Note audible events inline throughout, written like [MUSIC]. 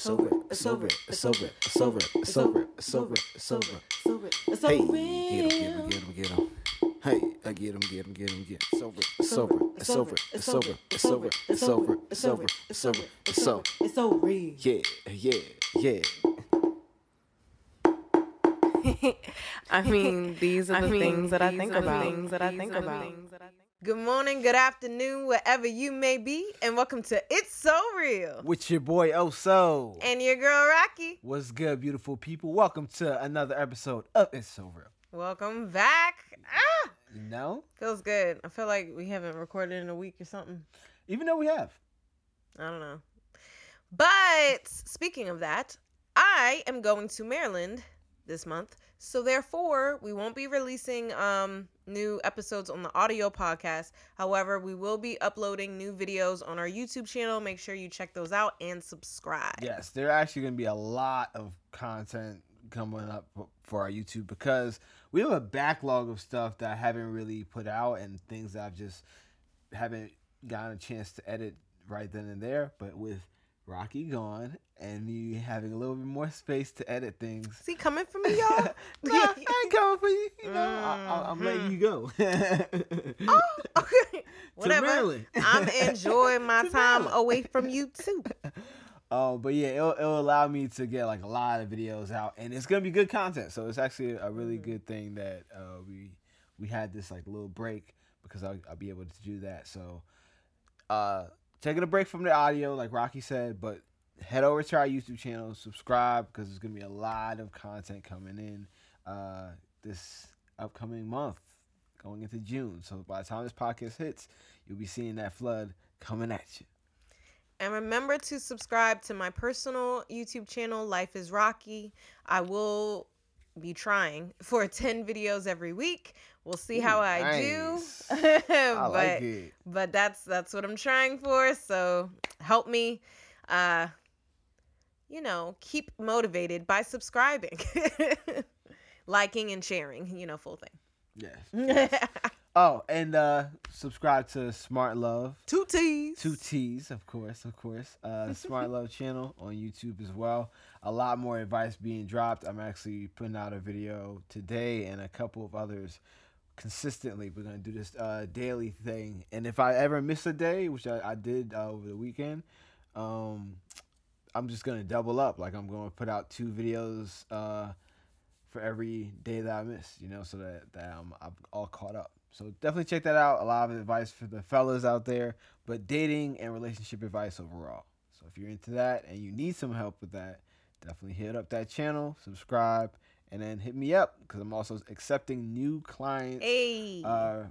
It's over. It's over. It's over. It's over. It's over. It's over. It's over. It's Hey, over. get him, get him, get him, get him. Hey, I get him, get him, get him, get. It's over. It's over. It's over. It's over. It's over. It's over. It's over. It's over. It's over. It's over. Yeah, yeah, yeah. I mean, these are the things that I think about. things that I think about. things that I think- Good morning, good afternoon, wherever you may be, and welcome to It's So Real. With your boy Oso. And your girl Rocqi. What's good, beautiful people? Welcome to another episode of It's So Real. Welcome back. Ah, You know, feels good. I feel like we haven't recorded in a week or something. even though we have. I don't know. But speaking of that, I am going to Maryland this month. So therefore, we won't be releasing um new episodes on the audio podcast. However, we will be uploading new videos on our YouTube channel. Make sure you check those out and subscribe. Yes, there are actually going to be a lot of content coming up for- our YouTube because we have a backlog of stuff that I haven't really put out and things that I've just haven't gotten a chance to edit right then and there. But with Rocqi gone and me having a little bit more space to edit things. Is he coming for me, [LAUGHS] y'all? Nah, I ain't coming for you. You know, I, I, I'm letting you go. [LAUGHS] oh, okay. Whatever. I'm enjoying my [LAUGHS] time away from you too. Oh, but yeah, it'll, it'll allow me to get like a lot of videos out, and it's gonna be good content. So it's actually a really Mhm. good thing that uh, we we had this like little break because I'll, I'll be able to do that. So, uh, taking a break from the audio, like Rocqi said, but head over to our YouTube channel, subscribe because there's gonna be a lot of content coming in uh, this upcoming month, going into June. So by the time this podcast hits, you'll be seeing that flood coming at you. And remember to subscribe to my personal YouTube channel, Life is Rocqi. I will be trying for 10 videos every week. We'll see how I nice. [LAUGHS] do. I but like it. but that's that's what I'm trying for. So help me uh you know, keep motivated by subscribing. [LAUGHS] Liking and sharing, you know, full thing. Yes. [LAUGHS] thing. Oh, and uh subscribe to Smart Love. Two T's. Two T's, of course, of course. Uh Smart Love channel on YouTube as well. A lot more advice being dropped. I'm actually putting out a video today and a couple of others consistently. We're gonna do this uh daily thing. And if I ever miss a day, which I, I did uh, over the weekend, um I'm just gonna double up. Like I'm gonna put out two videos uh for every day that I miss, you know, so that, that I'm, I'm all caught up. So definitely check that out. A lot of advice for the fellas out there, but dating and relationship advice overall. So if you're into that and you need some help with that, definitely hit up that channel, subscribe, and then hit me up because I'm also accepting new clients Hey. uh,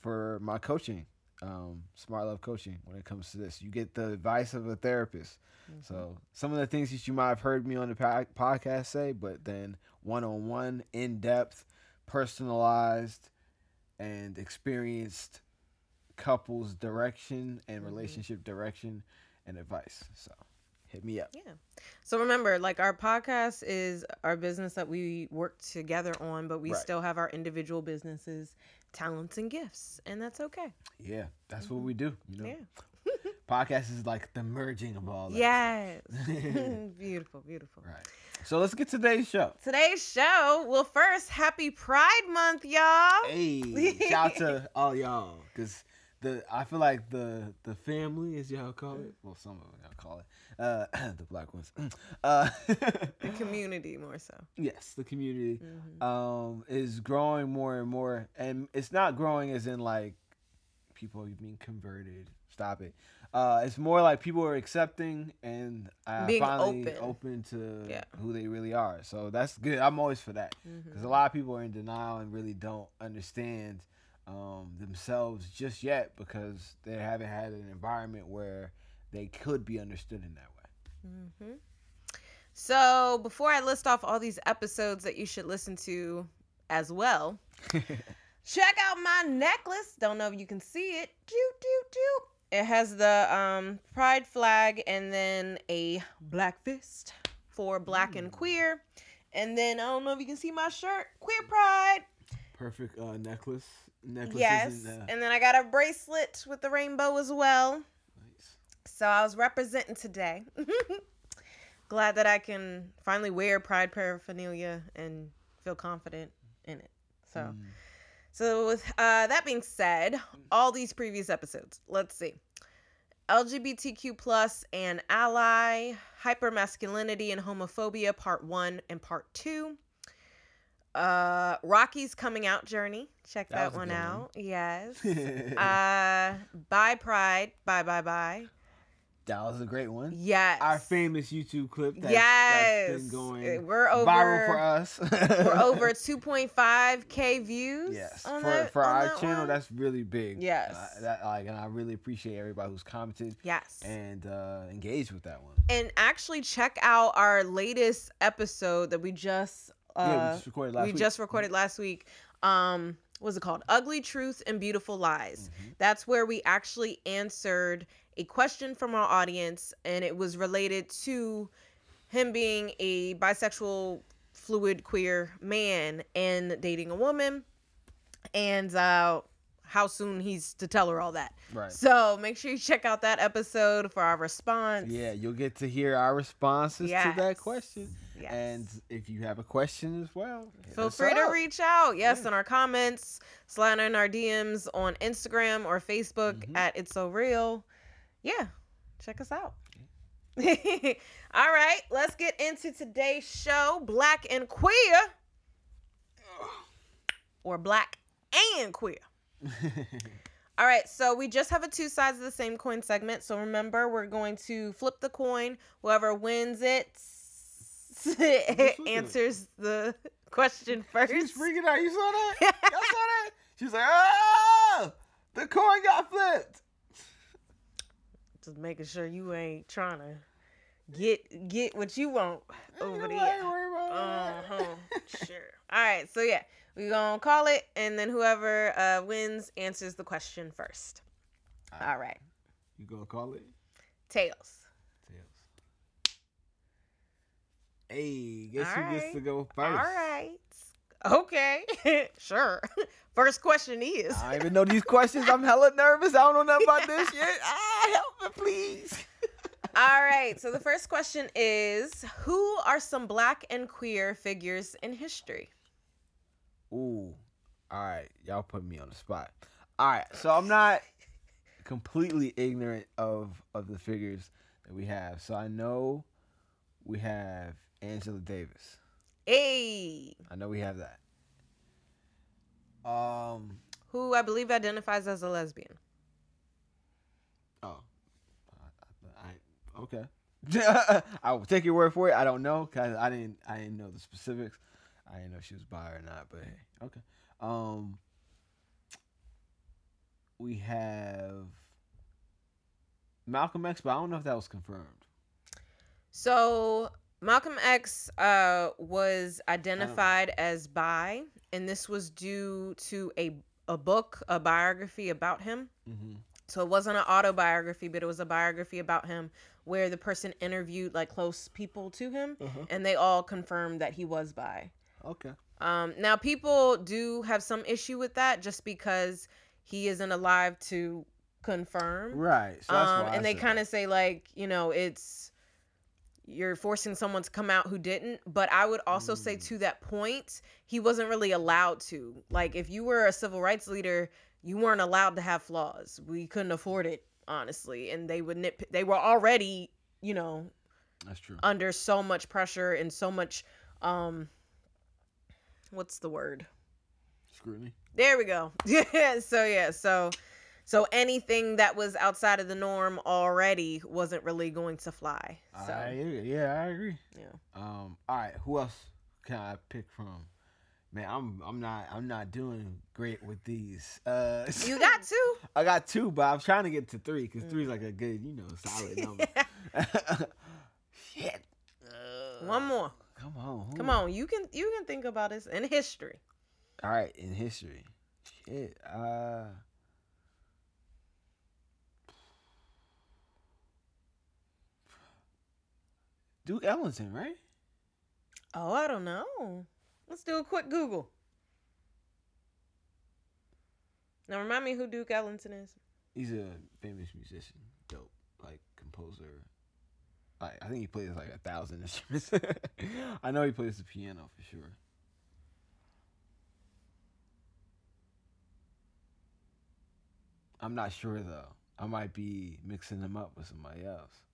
for my coaching, um, Smart Love Coaching. When it comes to this, you get the advice of a therapist. So some of the things that you might have heard me on the po- podcast say, but then one on one, in depth, personalized, and experienced couples direction and Mhm. relationship direction and advice. So hit me up. Yeah. So remember, like our podcast is our business that we work together on, but we Right. still have our individual businesses, talents and gifts, and that's okay. Yeah, that's what mm-hmm. we do. You know, Yeah. [LAUGHS] podcast is like the merging of all that. Yes. [LAUGHS] beautiful, beautiful. Right. So let's get to today's show. Today's show. Well, first, happy Pride Month, y'all. Hey, shout to [LAUGHS] all y'all, cause the I feel like the the family, as y'all call it, well, some of y'all call it, uh, [CLEARS THROAT] the black ones, [CLEARS THROAT] uh, [LAUGHS] The community more so. yes, the community, Mhm. um, is growing more and more, and it's not growing as in like people being converted. Stop it. Uh, it's more like people are accepting and uh, Being finally open. open to Yeah. who they really are. So that's good. I'm always for that because a Mhm. lot of people are in denial and really don't understand um, themselves just yet because they haven't had an environment where they could be understood in that way. Mhm. So, before I list off all these episodes that you should listen to as well, [LAUGHS] check out my necklace. Don't know if you can see it. Doot, doot, doot. It has the um, pride flag and then a black fist for black and queer. And then I don't know if you can see my shirt, queer pride. Perfect uh, necklace. Necklaces yes. and, uh, And then I got a bracelet with the rainbow as well. So I was representing today. [LAUGHS] glad that I can finally wear Pride paraphernalia and feel confident in it. So, Mm. so with uh, that being said, all these previous episodes. Let's see. LGBTQ plus and ally, hypermasculinity and homophobia, part one and part two. Uh, Rocqi's coming out journey. Check That that, one good one. out. Yes. [LAUGHS] uh, bye Pride. Bye bye bye. That was a great one. Yes. Our famous YouTube clip. That's, yes. that's been going we're over. viral for us. we're over [LAUGHS] 2.5k views. Yes, for that- for our that channel, one. that's really big. Yes. Uh, that like, and I really appreciate everybody who's commented yes. and uh, engaged with that one. and actually check out our latest episode that we just uh, yeah, we just recorded last we week. just recorded last week. Um, what was it called? Ugly Truth and Beautiful Lies. Mhm. That's where we actually answered a question from our audience, and it was related to him being a bisexual, fluid, queer man and dating a woman, and uh, how soon he's to tell her all that. Right. So make sure you check out that episode for our response. Yeah, you'll get to hear our responses to that question. Yes. And if you have a question as well, Feel free to reach out. Yes, Yeah. in our comments, slide in our DMs on Instagram or Facebook Mhm. at It's So Real. Yeah, check us out. [LAUGHS] All right, let's get into today's show Black and Queer, or Black and Queer. [LAUGHS] All right, so we just have a two sides of the same coin segment. So remember, we're going to flip the coin. Whoever wins it [LAUGHS] answers the question first. She's freaking out. You saw that? Y'all saw that? She's like, oh, the coin got flipped. Just making sure you ain't trying to get get what you want over Ain't there. nobody worried about Uh that. huh. sure. All right. So yeah, we gonna call it, and then whoever uh, wins answers the question first. All right. You gonna call it? Tails. Tails. Hey, guess who gets to go first? All right. Okay. [LAUGHS] sure. [LAUGHS] First question is. I don't even know these questions. I'm hella nervous. I don't know nothing about this yet. Ah, help me, please. [LAUGHS] All right. So the first question is Who are some black and queer figures in history? Ooh. All right. Y'all put me on the spot. All right. So I'm not completely ignorant of of the figures that we have. So I know we have Angela Davis. Hey. I know we have that. Um. Who I believe identifies as a lesbian. Oh. I, I okay. [LAUGHS] I will take your word for it. I don't know because I didn't. I didn't know the specifics. I didn't know if she was bi or not. But hey, okay. Um. We have Malcolm X, but I don't know if that was confirmed. So Malcolm X uh, was identified as bi, and this was due to a a book, a biography about him. Mm-hmm. So it wasn't an autobiography, but it was a biography about him where the person interviewed like close people to him, Uh-huh. and they all confirmed that he was bi. Okay. Um, now people do have some issue with that just because he isn't alive to confirm. Right. So that's um, why I and they kind of say like you know it's you're forcing someone to come out who didn't but i would also say Mm. to that point he wasn't really allowed to like if you were a civil rights leader you weren't allowed to have flaws we couldn't afford it honestly and they would nit they were already you know That's true. under so much pressure and so much um what's the word Scrutiny. there we go. [LAUGHS] Yeah. So yeah. So so anything that was outside of the norm already wasn't really going to fly. So I, yeah, I agree. yeah. Um. All right. Who else can I pick from? Man, I'm I'm not I'm not doing great with these. Uh, You [LAUGHS] got two. I got two, but I'm trying to get to three because three's like a good, you know, solid [LAUGHS] number. [LAUGHS] Shit. One more. Come on. Come on. You can you can think about this in history. All right, in history. Shit. Uh. Duke Ellington, right? Oh, I don't know. Let's do a quick Google. Now remind me who Duke Ellington is. He's a famous musician, dope, like composer. Like I think he plays like a thousand [LAUGHS] instruments. I know he plays the piano for sure. I'm not sure though. I might be mixing him up with somebody else.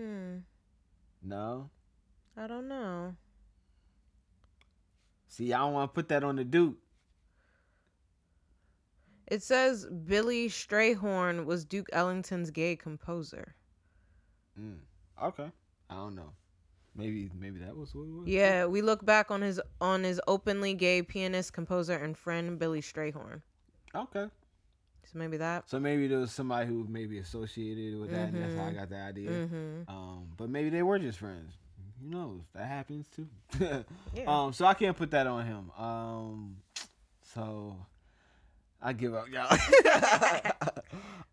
Hmm. No. I don't know. See, I don't want to put that on the Duke. It says Billy Strayhorn was Duke Ellington's gay composer. Mm. Okay. I don't know. Maybe maybe that was what it was. Yeah, we look back on his on his openly gay pianist, composer, and friend Billy Strayhorn. Okay. So maybe that. So maybe there was somebody who maybe associated with that, and that's how I Mhm. got the idea. Mm-hmm. Um, but maybe they were just friends. Who knows? That happens too. [LAUGHS] Yeah. Um, so I can't put that on him. Um, so I give up, y'all.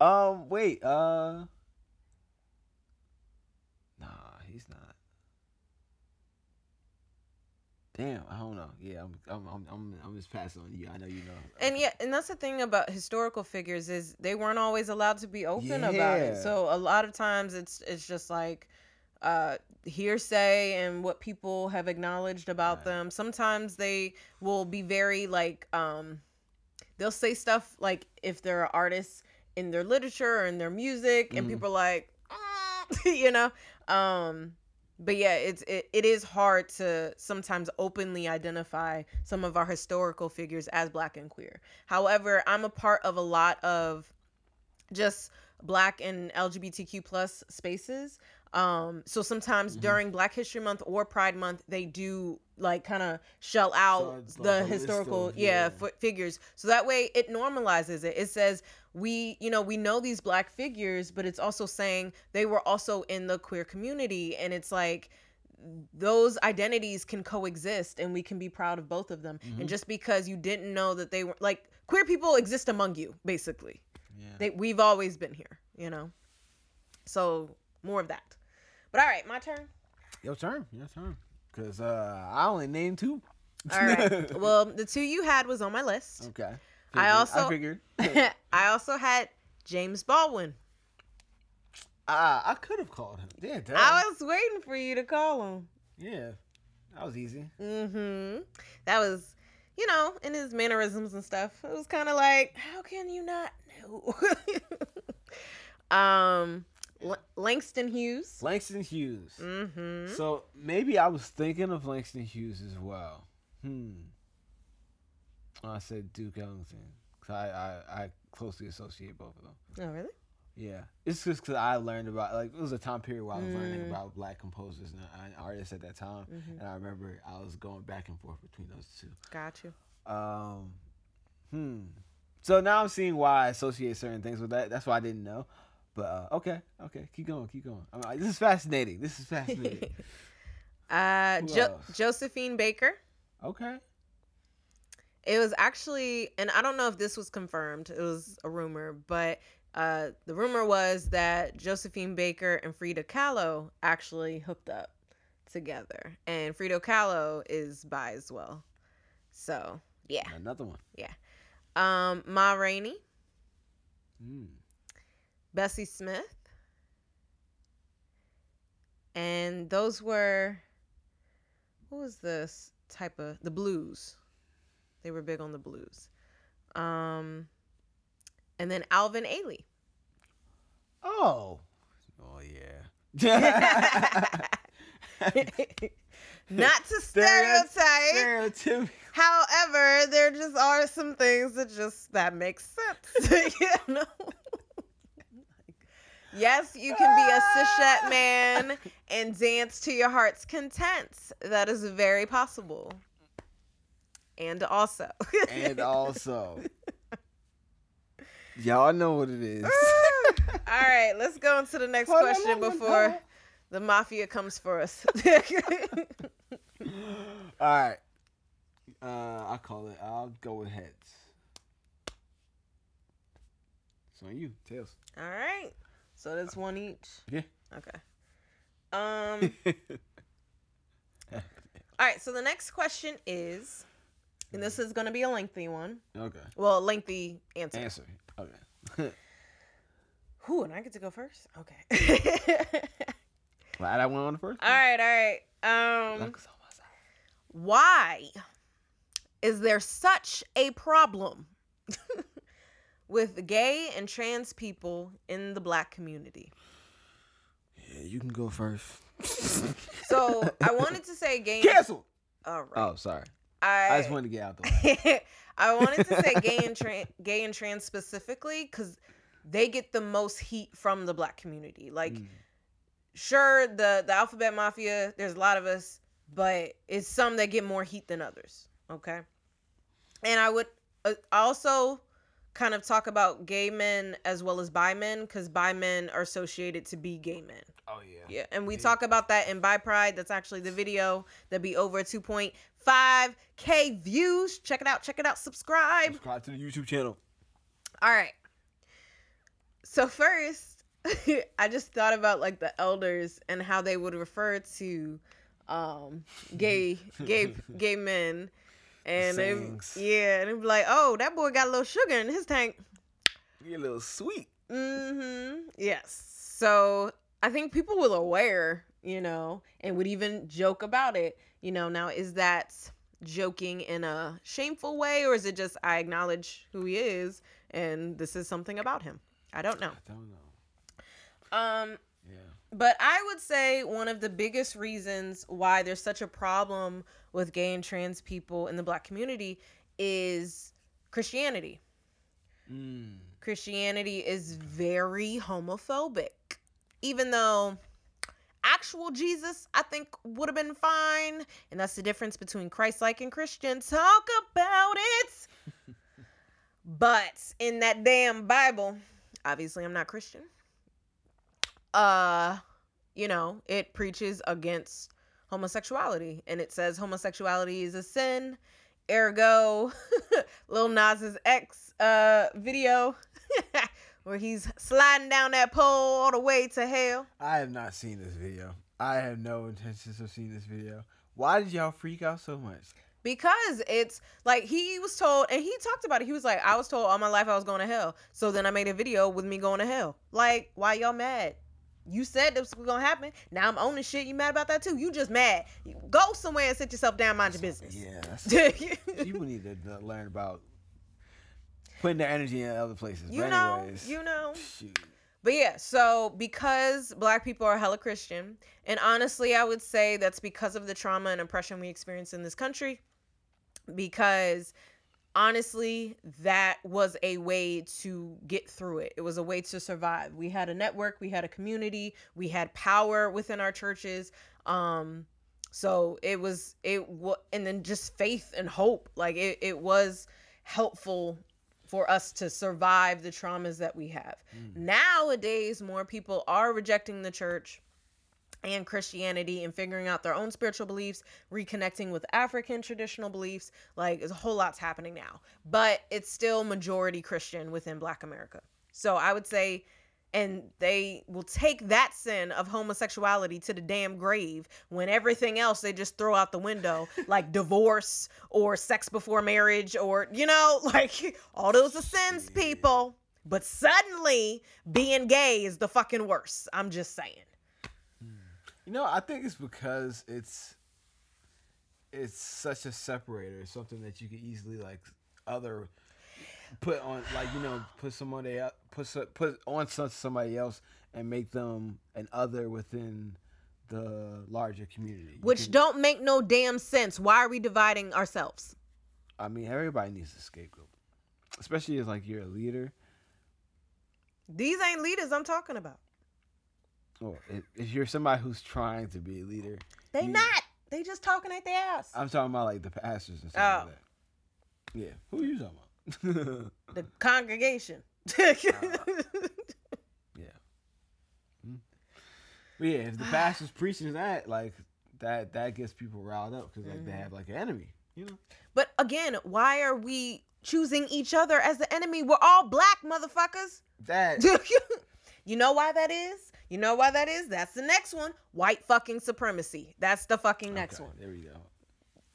[LAUGHS] [LAUGHS] um, wait. Uh, nah, he's not. Damn, I don't know. Yeah, I'm, I'm, I'm, I'm, I'm just passing on you. I know you know. And yeah, and that's the thing about historical figures is they weren't always allowed to be open about it. So a lot of times it's it's just like uh hearsay and what people have acknowledged about Right. them. Sometimes they will be very like um they'll say stuff like if they're artists in their literature or in their music and Mhm. people are like "Mm," [LAUGHS] you know um but yeah it's it, it is hard to sometimes openly identify some of our historical figures as black and queer. However i'm a part of a lot of just black and lgbtq plus spaces um so sometimes Mhm. during black history month or pride month they do like kind of shell out it's the like historical of- yeah, yeah. fi- figures so that way it normalizes it it says we you know we know these black figures but it's also saying they were also in the queer community and it's like those identities can coexist and we can be proud of both of them Mhm. and just because you didn't know that they were like queer people exist among you basically Yeah. they we've always been here you know so more of that but all right my turn Your turn. Your turn. Cause uh, I only named two. all right [LAUGHS] well the two you had was on my list okay. I also- I figured. [LAUGHS] i also had james baldwin Ah, I could have called him. Yeah, i was waiting for you to call him yeah, that was easy. Mm-hmm. That was, you know, in his mannerisms and stuff. It was kind of like, how can you not know? [LAUGHS] um, L- Langston Hughes. Langston Hughes. Mm-hmm. So maybe I was thinking of Langston Hughes as well. Hmm. Oh, I said Duke Ellington. 'Cause I, I, I closely associate both of them. Oh, really? Yeah, it's just because I learned about like it was a time period where I was learning Mm. about black composers and, and artists at that time, Mm-hmm. and I remember I was going back and forth between those two. Got you. Um, hmm. So now I'm seeing why I associate certain things with that. That's why I didn't know. But uh, okay, okay, keep going, keep going. Like, this is fascinating. This is [LAUGHS] fascinating. uh, jo- Josephine Baker. okay. It was actually, and I don't know if this was confirmed. It was a rumor, but uh, the rumor was that Josephine Baker and Frida Kahlo actually hooked up together, and Frida Kahlo is bi as well. So yeah, Another one. Yeah, um, Ma Rainey, Hmm. Bessie Smith, and those were what was this type of the blues? They were big on the blues. Um, and then Alvin Ailey. Oh. Oh yeah. [LAUGHS] Not to [LAUGHS] Stereotype. stereotype. Stereotypical. However, there just are some things that just that makes sense. [LAUGHS] you know. Yes, you can be a cishet man and dance to your heart's content. That is very possible. And also. And also, [LAUGHS] y'all know what it is. All right, let's go into the next Hold question on, before on. the mafia comes for us. [LAUGHS] All right. Uh, I call it. I'll go with heads. It's on you, tails. All right. So that's one each. Yeah. Okay. Um [LAUGHS] all right, so the next question is and this is going to be a lengthy one. okay. Well, a lengthy answer. Answer. Okay. [LAUGHS] Who and I get to go first? Okay. Glad I went on first. all right, all right. Um Luck's on my side. why is there such a problem [LAUGHS] with gay and trans people in the black community? Yeah, you can go first. So I wanted to say gay. And, cancel. all right. Oh, sorry. I, I just wanted to get out the way. [LAUGHS] I wanted to say gay and trans, gay and trans specifically because they get the most heat from the black community. Like, Mm. sure, the the alphabet mafia, there's a lot of us, but it's some that get more heat than others. Okay, and I would uh, also kind of talk about gay men as well as bi men because bi men are associated to be gay men. Oh yeah. Yeah, and we Yeah. talk about that in Bi Pride. That's actually the video that be over 2.5k views. Check it out. Check it out. Subscribe. Subscribe to the YouTube channel. All right. So first, [LAUGHS] I just thought about like the elders and how they would refer to um gay gay [LAUGHS] gay men. And they, yeah, and they'd be like, "Oh, that boy got a little sugar in his tank." You're a little sweet. Mm-hmm. Yes. So I think people were aware, you know, and would even joke about it. You know, now is that joking in a shameful way or is it just I acknowledge who he is and this is something about him? I don't know. I don't know. Um. But I would say one of the biggest reasons why there's such a problem with gay and trans people in the black community is Christianity. Mm. Christianity is very homophobic. Even though actual Jesus, I think, would have been fine. And that's the difference between Christ like and Christian. Talk about it. [LAUGHS] but in that damn Bible, obviously I'm not Christian. Uh, you know, it preaches against homosexuality and it says homosexuality is a sin. Ergo, [LAUGHS] Lil Nas's X uh video [LAUGHS] where he's sliding down that pole all the way to hell. I have not seen this video. I have no intentions of seeing this video. Why did y'all freak out so much? Because it's like he was told, and he talked about it. He was like, I was told all my life I was going to hell. So then I made a video with me going to hell. Like, why y'all mad? You said this was gonna happen. Now I'm owning shit. You mad about that too? You just mad. Go somewhere and sit yourself down, mind your business. Yeah, people [LAUGHS] need to learn about putting their energy in other places. you but know, anyways, you know. shoot. But yeah, so because black people are hella Christian, and honestly, I would say that's because of the trauma and oppression we experience in this country. Because honestly, that was a way to get through it. It was a way to survive. We had a network, we had a community, we had power within our churches. Um, so it was it was, and then just faith and hope. Like it, it was helpful for us to survive the traumas that we have. Nowadays, more people are rejecting the church and Christianity and figuring out their own spiritual beliefs, reconnecting with African traditional beliefs. Like, there's a whole lot's happening now, but it's still majority Christian within Black America. So I would say, and they will take that sin of homosexuality to the damn grave when everything else they just throw out the window, [LAUGHS] like divorce or sex before marriage, or, you know, [LAUGHS] like all those are sins, people. But suddenly being gay is the fucking worst. I'm just saying. You know, I think it's because it's it's such a separator. It's something that you can easily like other put on like you know put somebody put put on some- somebody else and make them an other within the larger community. You Which can- don't make no damn sense. Why are we dividing ourselves? I mean, everybody needs a scapegoat, especially as like you're a leader. These ain't leaders I'm talking about. Or if, if you're somebody who's trying to be a leader, They you- not. They just talking at their ass. I'm talking about like the pastors and stuff Oh. like that. Yeah, who are you talking about? [LAUGHS] The congregation. yeah. Hmm. But yeah, if the pastor's preaching that, like that, that gets people riled up because like they Mm-hmm. have like an enemy, you know. but again, why are we choosing each other as the enemy? We're all black motherfuckers. That [LAUGHS] you know why that is? You know why that is? That's the next one. White fucking supremacy. That's the fucking next Okay, one. There we go.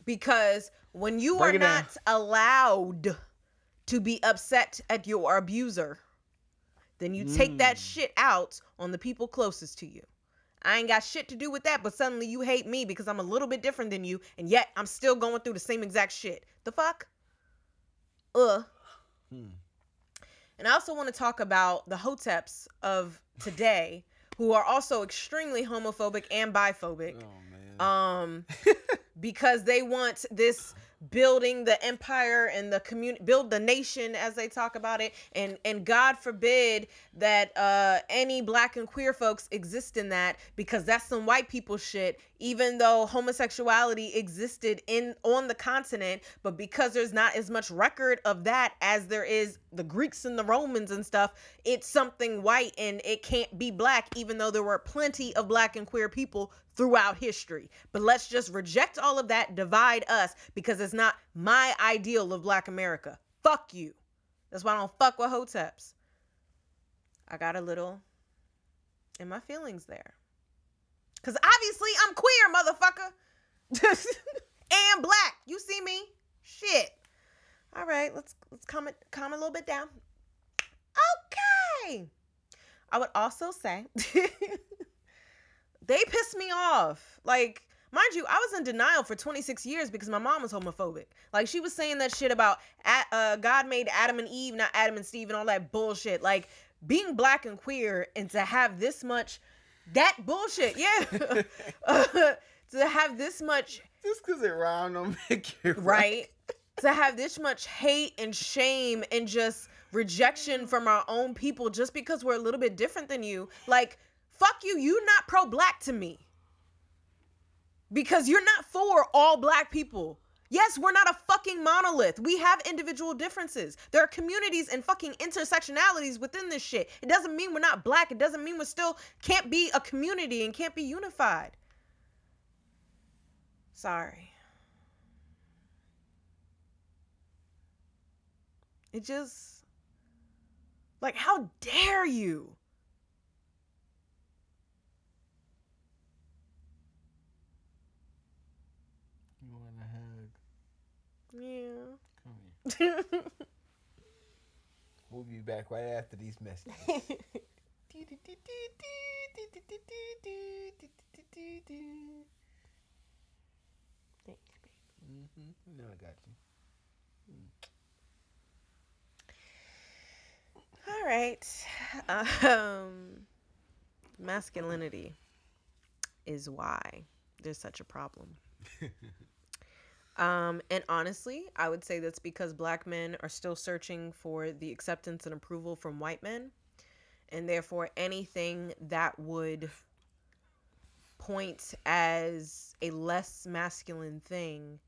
Because when you Break are it down. not allowed to be upset at your abuser, then you take that Mm. shit out on the people closest to you. I ain't got shit to do with that, but suddenly you hate me because I'm a little bit different than you, and yet I'm still going through the same exact shit. The fuck? Ugh. Hmm. And I also want to talk about the hoteps of today who are also extremely homophobic and biphobic. Oh um [LAUGHS] because they want this building the empire and the community build the nation as they talk about it. And and god forbid that uh any black and queer folks exist in that because that's some white people shit even though homosexuality existed in on the continent. But because there's not as much record of that as there is the greeks and the romans and stuff it's something white and it can't be black even though there were plenty of black and queer people throughout history. But let's just reject all of that, divide us, because it's not my ideal of Black America. Fuck you. That's why I don't fuck with hoteps. I got a little in my feelings there. Cause obviously I'm queer, motherfucker. [LAUGHS] and black. You see me? Shit. All right, let's let's calm it calm a little bit down. Okay. I would also say [LAUGHS] they pissed me off. Like, mind you, I was in denial for 26 years because my mom was homophobic. Like, she was saying that shit about uh, God made Adam and Eve, not Adam and Steve, and all that bullshit. Like, being black and queer and to have this much, that bullshit, yeah. [LAUGHS] [LAUGHS] to have this much Just because it rhymed don't [LAUGHS] make it right? to have this much hate and shame and just rejection from our own people just because we're a little bit different than you. Like, fuck you, you not pro black to me. Because you're not for all black people. Yes, we're not a fucking monolith. We have individual differences. There are communities and fucking intersectionalities within this shit. It doesn't mean we're not black. It doesn't mean we still can't be a community and can't be unified. Sorry. It just like how dare you? You want a hug? Yeah. Come here. We'll be back right after these messages. [LAUGHS] Mm-hmm. You know I got you. All right. Um masculinity is why there's such a problem. [LAUGHS] Um, and honestly, I would say that's because black men are still searching for the acceptance and approval from white men. And therefore, anything that would point as a less masculine thing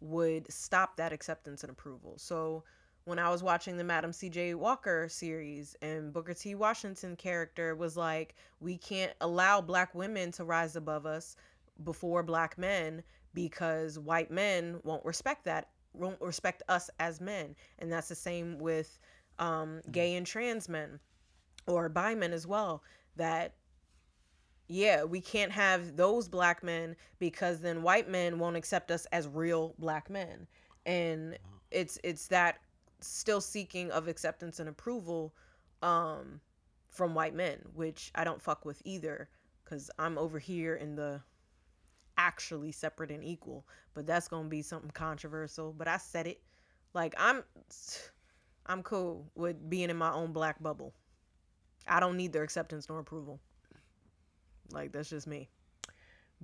would stop that acceptance and approval. So, when I was watching the Madam CJ Walker series and Booker T. Washington character was like, we can't allow black women to rise above us before black men because white men won't respect that won't respect us as men and that's the same with um, gay and trans men or bi men as well that yeah we can't have those black men because then white men won't accept us as real black men. And it's it's that still seeking of acceptance and approval um from white men which i don't fuck with either because i'm over here in the actually separate and equal but that's gonna be something controversial but i said it. Like i'm [SIGHS] i'm cool with being in my own black bubble. I don't need their acceptance nor approval. Like that's just me.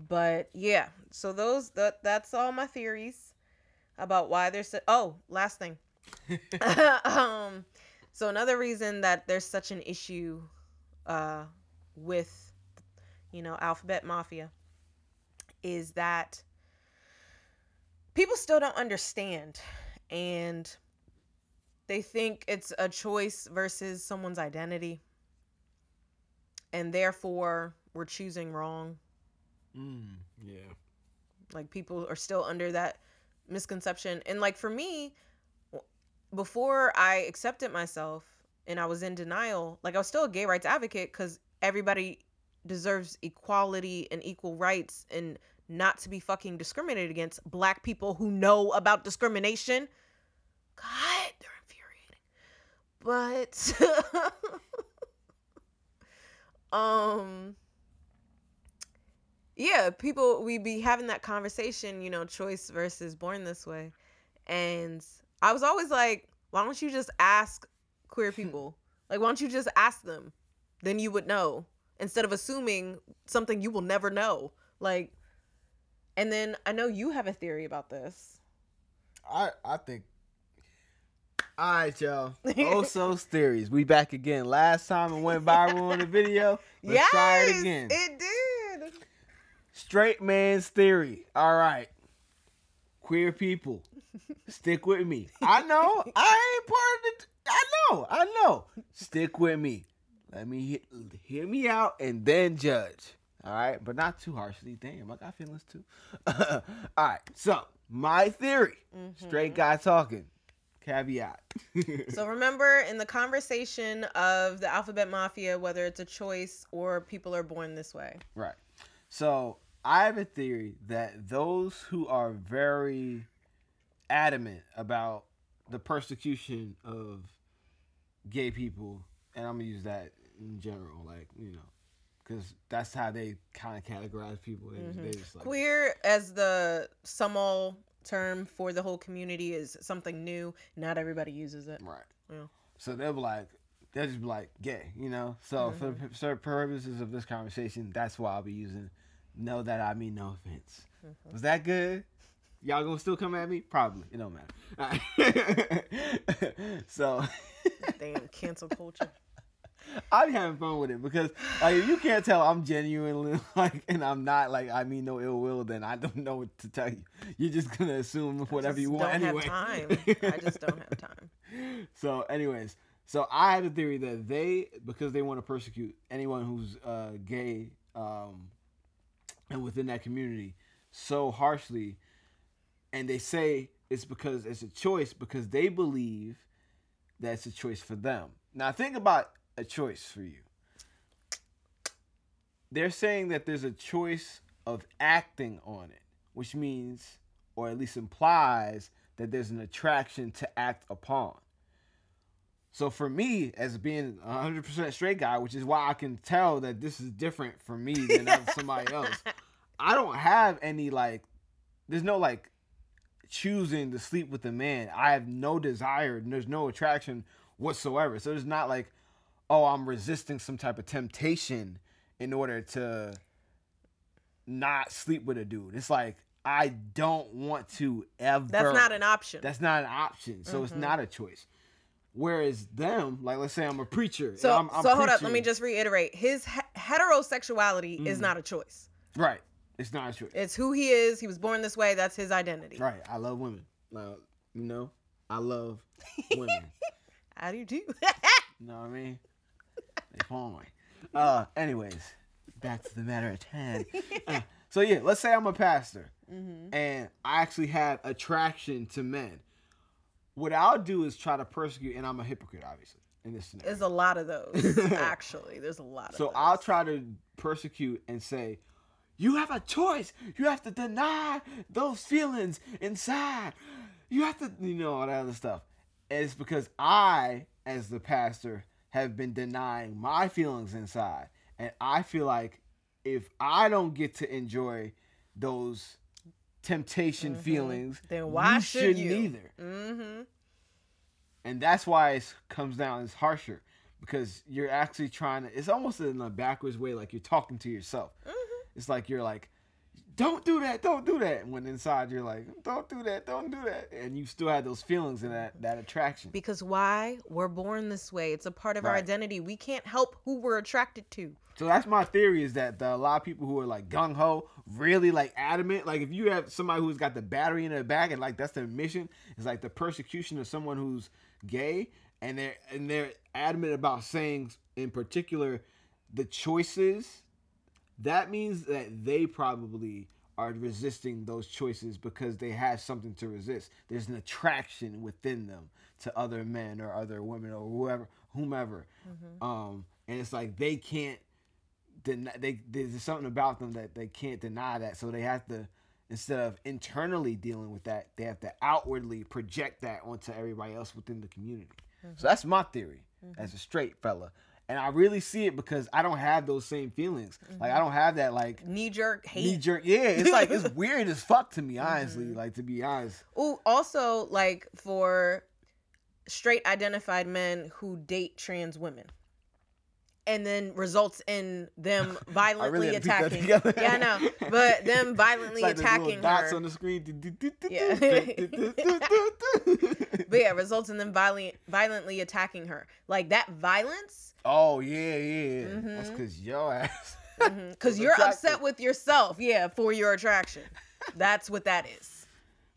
But yeah so those that that's all my theories about why there's su- oh last thing. [LAUGHS] [LAUGHS] Um so another reason that there's such an issue uh with you know alphabet mafia is that people still don't understand and they think it's a choice versus someone's identity and therefore we're choosing wrong Mm, yeah. like people are still under that misconception and like for me before i accepted myself and i was in denial like i was still a gay rights advocate because everybody deserves equality and equal rights and not to be fucking discriminated against black people who know about discrimination. God they're infuriating. But [LAUGHS] um yeah people we be having that conversation you know choice versus born this way. And i was always like why don't you just ask queer [LAUGHS] people? Like why don't you just ask them? Then you would know instead of assuming something you will never know like and then i know you have a theory about this I I think. All right, y'all. Oso's [LAUGHS] theories. We back again. Last time it went viral on the video. Let's yes try it again. it did Straight man's theory. All right. Queer people, [LAUGHS] stick with me. I know I ain't part of it. I know. I know. Stick with me. Let me hear, hear me out and then judge. All right, but not too harshly. Damn, I got feelings too. [LAUGHS] All right. So my theory. Mm-hmm. Straight guy talking. Caveat. [LAUGHS] So remember in the conversation of the alphabet mafia, whether it's a choice or people are born this way. Right. So I have a theory that those who are very adamant about the persecution of gay people, and I'm gonna use that in general, like you know, because that's how they kind of categorize people. They, Mm-hmm. they just like, Queer as the summal term for the whole community is something new. Not everybody uses it. right. Yeah. So they'll be like, they'll just be like gay, you know. So for Mm-hmm. the certain purposes of this conversation, that's why I'll be using. Know that I mean no offense. Mm-hmm. Was that good? Y'all gonna still come at me? Probably. It don't matter. Alright. [LAUGHS] so Damn cancel culture. [LAUGHS] [LAUGHS] I'm having fun with it because like if you can't tell I'm genuinely [LAUGHS] like and I'm not like I mean no ill will, then I don't know what to tell you. You're just gonna assume whatever you want don't anyway. have time. I just don't have time. [LAUGHS] so anyways so i have a theory that they because they want to persecute anyone who's uh, gay um, and within that community so harshly and they say it's because it's a choice because they believe that it's a choice for them now think about a choice for you they're saying that there's a choice of acting on it which means or at least implies that there's an attraction to act upon so for me, as being a hundred percent straight guy, which is why I can tell that this is different for me than [LAUGHS] somebody else, I don't have any like. There's no like choosing to sleep with a man. I have no desire. and There's no attraction whatsoever. So it's not like, oh, I'm resisting some type of temptation in order to not sleep with a dude. It's like I don't want to ever. That's not an option. That's not an option. So it's not a choice. Whereas them, like let's say I'm a preacher. so I'm, I'm so hold up. Let me just reiterate. His he- heterosexuality is Mm. not a choice. right. It's not a choice. It's who he is. He was born this way. That's his identity. Right. I love women. Uh, you know, I love women. [LAUGHS] How do you do? you know what I mean? They fine. Uh, anyways, back to the matter at hand. [LAUGHS] Uh, so yeah, let's say I'm a pastor Mm-hmm. and I actually have attraction to men. What I'll do is try to persecute, and I'm a hypocrite, obviously, in this scenario. There's a lot of those. [LAUGHS] Actually, there's a lot of So those. I'll try to persecute and say, you have a choice. You have to deny those feelings inside. You have to, you know, all that other stuff. And it's because I, as the pastor, have been denying my feelings inside. And I feel like if I don't get to enjoy those temptation feelings, Mm-hmm. Then why you should shouldn't you? either Mm-hmm. and that's why it comes down it's harsher because you're actually trying to it's almost in a backwards way like you're talking to yourself Mm-hmm. it's like you're like don't do that don't do that when inside you're like don't do that don't do that and you still have those feelings and that that attraction Because why? We're born this way. It's a part of our identity. We can't help who we're attracted to. so that's my theory is that the, a lot of people who are like gung-ho really like adamant like if you have somebody who's got the battery in their back and like that's their mission it's like the persecution of someone who's gay and they're and they're adamant about saying in particular the choices that means that they probably are resisting those choices because they have something to resist. There's an attraction within them to other men or other women or whoever whomever. Mm-hmm. Um and it's like they can't deny they there's something about them that they can't deny that. So they have to instead of internally dealing with that they have to outwardly project that onto everybody else within the community. So mm-hmm. that's my theory as mm-hmm. a straight fella. And I really see it because I don't have those same feelings. Like I mm-hmm. don't have that like Knee jerk hate. knee jerk. Yeah, it's like it's [LAUGHS] weird as fuck to me, honestly. Mm-hmm. Like to be honest. Oh, also like for straight identified men who date trans women. And then results in them [LAUGHS] violently had to piece that attacking. Yeah, I know. But [LAUGHS] them violently like attacking dots her. on the screen. Yeah. but yeah, results in them violent, violently attacking her. Like that violence, oh yeah, yeah. That's Mhm. because your ass. [LAUGHS] because Was you're attracted. upset with yourself. Yeah, for your attraction. That's what that is.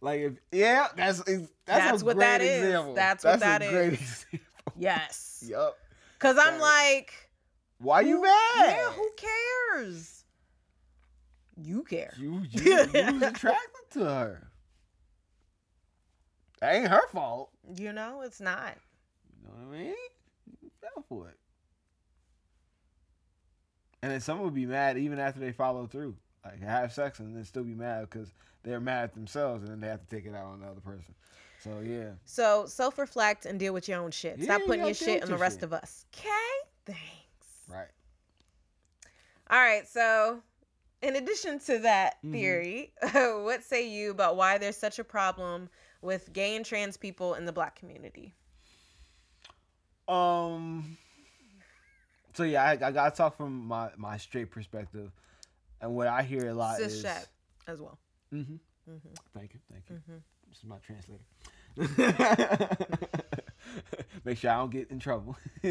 Like if yeah, that's that's, That's what that is. example. That's what that a great example. Yes. Yup. Because I'm like, Why you who- mad? Yeah, who cares? You care. You you, [LAUGHS] you was attracted to her. That ain't her fault. You know, it's not. You know what I mean? You fell for it. And then someone would be mad even after they follow through. Like have sex and then still be mad because they're mad at themselves and then they have to take it out on the other person. So yeah. So self reflect and deal with your own shit. Stop you putting your shit on the your rest shit. of us. Okay? Thanks. Right. All right, so in addition to that Mhm. theory, [LAUGHS] what say you about why there's such a problem with gay and trans people in the black community? Um. So yeah, I, I gotta talk from my my straight perspective, and what I hear a lot Cis is. chat as well. hmm Mhm. Thank you, thank you. Mhm. This is my translator. [LAUGHS] Make sure I don't get in trouble. [LAUGHS]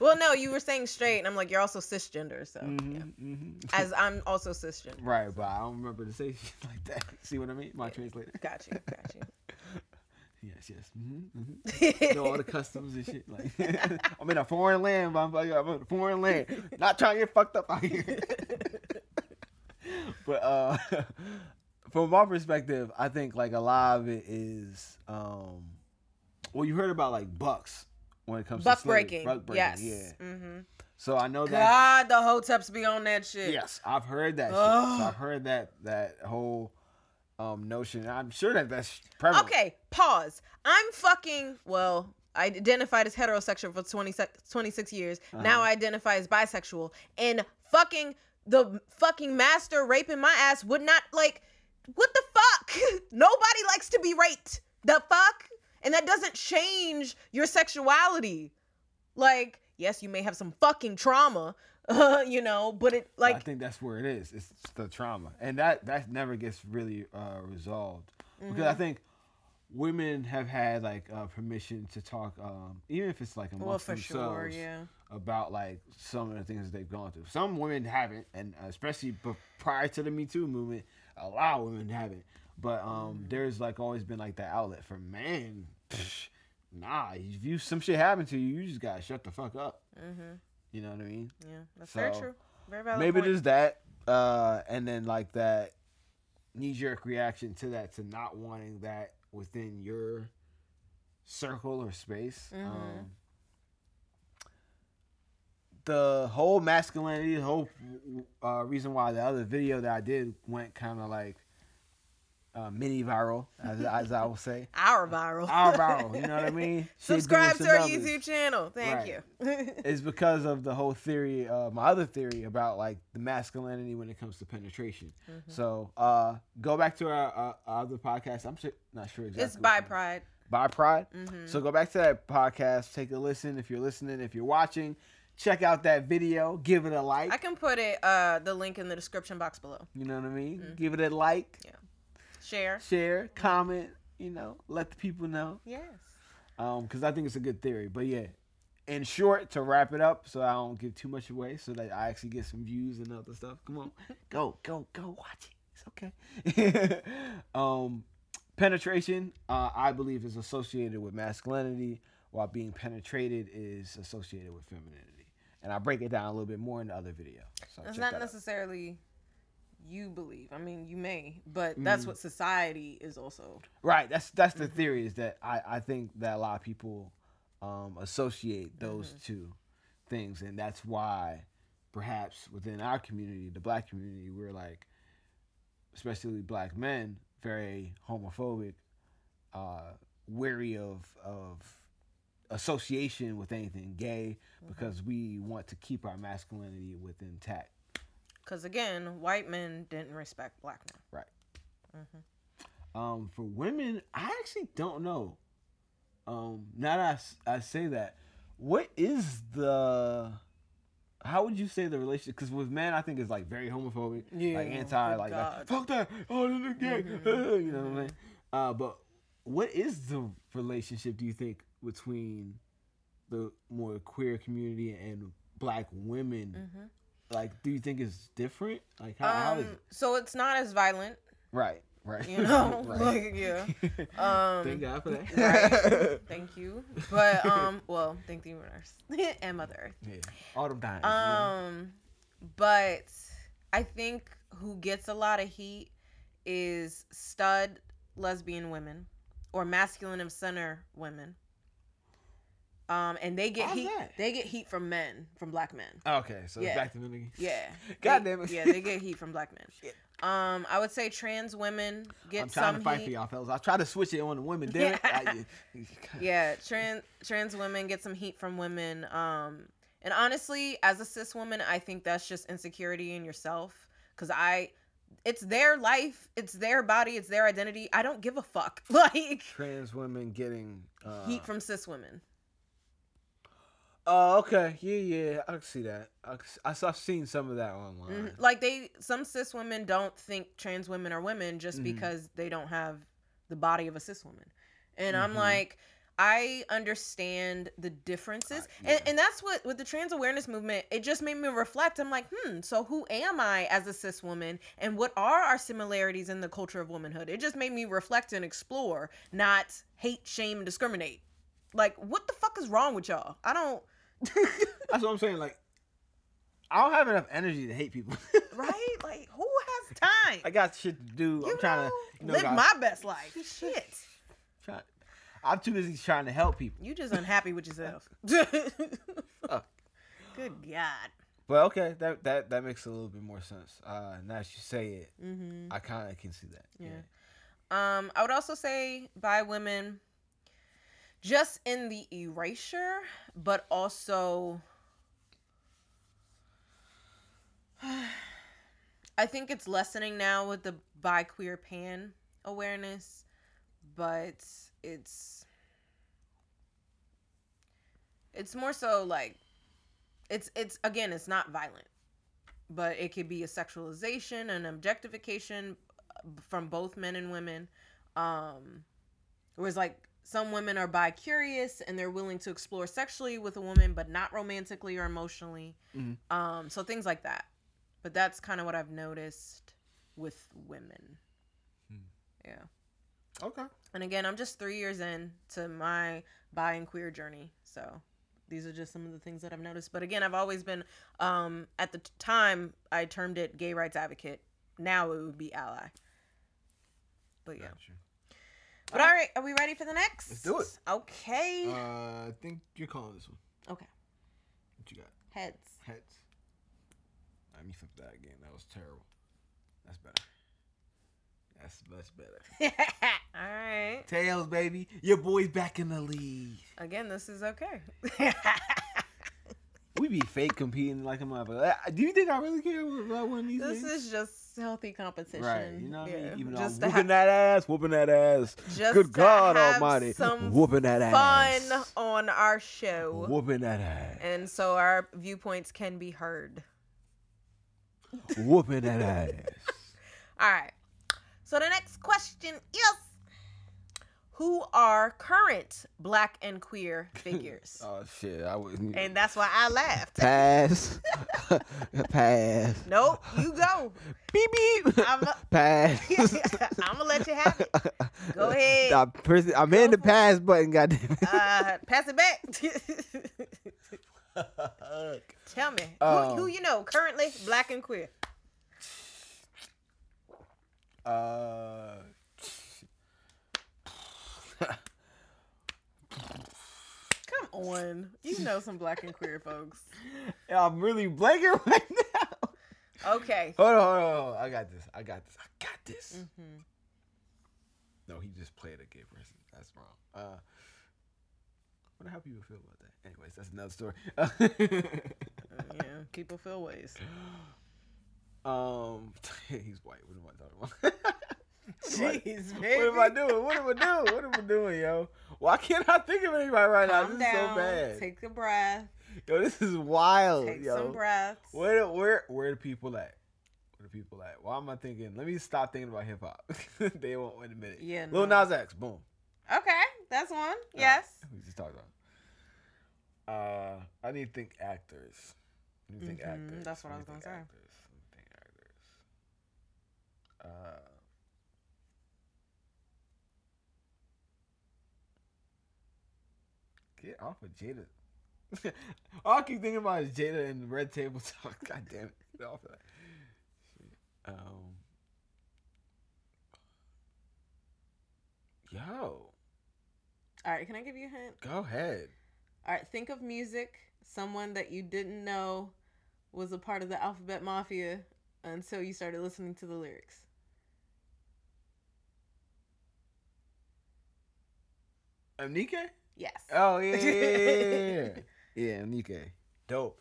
Well, no, you were saying straight, and I'm like, you're also cisgender, so Mhm, yeah. mhm. As I'm also cisgender. right, but I don't remember to say [LAUGHS] shit like that. See what I mean? My translator. Got you, got you. [LAUGHS] Yes, yes. hmm hmm know all the customs and shit. Like, [LAUGHS] I'm in a foreign land, but I'm, like, I'm in a foreign land. Not trying to get fucked up out here. but uh, from my perspective, I think like a lot of it is, um, well, you heard about like bucks when it comes Buck to slavery. breaking. Buck breaking, yes. yeah. hmm So I know that. God, the hoteps be on that shit. Yes, I've heard that. Shit. So I've heard that that whole um notion. I'm sure that that's prevalent. Okay, pause. I'm fucking, well, I identified as heterosexual for 20, 26 years. Now Uh-huh. I identify as bisexual. And fucking, the fucking master raping my ass would not, like, what the fuck? [LAUGHS] Nobody likes to be raped. The fuck? And that doesn't change your sexuality. Like, yes, you may have some fucking trauma, uh, [LAUGHS] you know, but it, like I think that's where it is. It's the trauma, and that that never gets really uh, resolved because I Mm-hmm. think women have had like uh, permission to talk, um, even if it's like amongst well, for themselves, sure, yeah. about like some of the things that they've gone through. Some women haven't, and especially prior to the Me Too movement, a lot of women haven't. But um, Mm-hmm. there's like always been like that outlet for man. psh, Nah, if you some shit happened to you, you just gotta shut the fuck up. Mm-hmm. You know what I mean? Yeah, that's very true. Very valid maybe point. there's that uh and then like that knee-jerk reaction to that to not wanting that within your circle or space Mhm. um the whole masculinity the whole uh, reason why the other video that i did went kind of like uh, mini viral as, as i will say [LAUGHS] Our viral. our viral you know what i mean [LAUGHS] Subscribe to our numbers YouTube channel. Thank Right. you. [LAUGHS] it's because of the whole theory, uh, my other theory about like the masculinity when it comes to penetration. Mm-hmm. So uh, go back to our, uh, our other podcast. I'm sure, not sure exactly. it's by pride. By Pride. Mhm. So go back to that podcast. Take a listen if you're listening. If you're watching, check out that video. Give it a like. I can put it uh the link in the description box below. you know what I mean? Mm-hmm. Give it a like, Share. share, comment. You know, let the people know. Yes. Um, because I think it's a good theory. But yeah, in short, to wrap it up, so I don't give too much away, so that I actually get some views and other stuff. Come on, [LAUGHS] go, go, go, watch it. It's okay. [LAUGHS] um, penetration, uh, I believe, is associated with masculinity, while being penetrated is associated with femininity. And I break it down a little bit more in the other video. So That's check not necessarily you believe. I mean, you may, but that's Mm. what society is also. Right. That's that's the theory is that I, I think that a lot of people um, associate those two things, and that's why perhaps within our community, the black community, we're like, especially black men, very homophobic uh, wary of of association with anything gay because we want to keep our masculinity within intact. Because again, white men didn't respect black men. Right. Um, for women, I actually don't know. Um, now that I I, say that, what is the? How would you say the relationship? Because with men, I think it's like very homophobic, Yeah, like anti, like, like Mm-hmm. fuck that, oh this is gay, [LAUGHS] you know what I mean? Uh, but what is the relationship? Do you think between the more queer community and black women? Like, do you think it's different? Like, how, how is Um, it? so it's not as violent, Right, right. you know? [LAUGHS] Right. like, yeah. [LAUGHS] Um, Thank God for that. right. [LAUGHS] Thank you. But um, well, thank the universe and Mother Earth. Yeah, autumn know? Um, but I think who gets a lot of heat is stud lesbian women or masculine of center women. Um, and they get How's heat. that? They get heat from men, from black men. Okay, so Yeah. back to again. Yeah. [LAUGHS] God They- damn it. Yeah, they get heat from black men. Shit. Um, I would say trans women get some. I'm trying to fight heat. for y'all fellas. I try to switch it on the women. Damn it. [LAUGHS] I- yeah trans trans women get some heat from women um and honestly as a cis woman i think that's just insecurity in yourself because i it's their life it's their body it's their identity i don't give a fuck [LAUGHS] like Trans women getting uh, heat from cis women Oh, okay. Yeah, yeah. I can see that. I, can s- I saw- I've seen some of that online. Mhm. like they some cis women don't think trans women are women just Mhm. because they don't have the body of a cis woman and i'm Mhm. like i understand the differences Uh, yeah. and, and that's what with the trans awareness movement it just made me reflect i'm like hmm so who am i as a cis woman and what are our similarities in the culture of womanhood it just made me reflect and explore not hate shame and discriminate like what the fuck is wrong with y'all i don't [LAUGHS] That's what I'm saying. Like, I don't have enough energy to hate people. [LAUGHS] right like who has time I got shit to do. you I'm trying know, to you know, live guys, my best life. [LAUGHS] Shit. try- I'm too busy trying to help people. You just unhappy with yourself. Fuck. Good God. But okay, that that that makes a little bit more sense. Uh, now that you say it, Mm-hmm. I kind of can see that. Yeah. Um, I would also say by women, just in the erasure, but also, [SIGHS] I think it's lessening now with the bi queer pan awareness, but it's it's more so like it's it's again it's not violent but it could be a sexualization and objectification uh, from both men and women um it was like some women are bi curious and they're willing to explore sexually with a woman but not romantically or emotionally. Mhm. um so things like that. But that's kind of what i've noticed with women. Hmm. yeah. Okay. and again i'm just three years in to my bi and queer journey. So these are just some of the things that i've noticed. But again i've always been um at the time i termed it gay rights advocate. Now it would be ally. But yeah. Gotcha. But all right are we ready for the next Let's do it. okay Uh, I think you're calling this one. okay What you got? heads Heads. Let me flip that again. That was terrible. That's better. That's much better. [LAUGHS] all right Tails, baby. Your boy's back in the lead. again this is okay [LAUGHS] We be fake competing like a motherfucker. Uh, Do you think I really care about one of these this things? is just healthy competition right. You know what I mean? Even just whooping ha- that ass, whooping that ass. just Good God Almighty. some Whooping that ass. fun on our show Whooping that ass. and so our viewpoints can be heard. Whooping that ass. [LAUGHS] All right. So the next question is who are current black and queer [LAUGHS] figures? Oh shit! I wouldn't. and that's why I laughed. Pass. [LAUGHS] Pass. Nope, you go. Beep beep. I'm a- [LAUGHS] Pass. I'm gonna let you have it. Go ahead. I'm, pressing- I'm in the pass button. Goddamn. Uh, pass it back. Tell me who, who Um, you know currently black and queer. uh. Come on, you know some black and queer folks. Yeah, I'm really blanking [LAUGHS] right now. Okay. Hold on, hold on, hold on. I got this. I got this. I got this. Mm-hmm. No, he just played a gay person. That's wrong. Uh, I wonder how people feel about that. Anyways, that's another story. yeah, people feel ways. [GASPS] um, [LAUGHS] he's white. What am I talking about? [LAUGHS] Jeez, What baby. am I doing? What am I doing? What am I doing, yo? Why can't I think of anybody right now? Calm This is so bad. Take a breath. yo, this is wild, Take yo. some breaths. Where where where the people at? Where the people at? Why am I thinking? Let me stop thinking about hip hop. [LAUGHS] they won't wait a minute. Yeah, Lil no. Nas X, boom. Okay, that's one. Yes. We just talked about. Uh, I need to think actors. I need to think Mhm, actors. that's what I need was gonna say. Actors. Think actors. Uh. Get off of Jada. [LAUGHS] All I keep thinking about is Jada and Red Table Talk. [LAUGHS] God damn it. Get off of that. Um. Yo, All right, can I give you a hint? go ahead. All right, think of music, someone that you didn't know was a part of the Alphabet Mafia until you started listening to the lyrics. MNEK? Yes. Oh yeah, yeah, yeah, yeah, yeah. [LAUGHS] dope.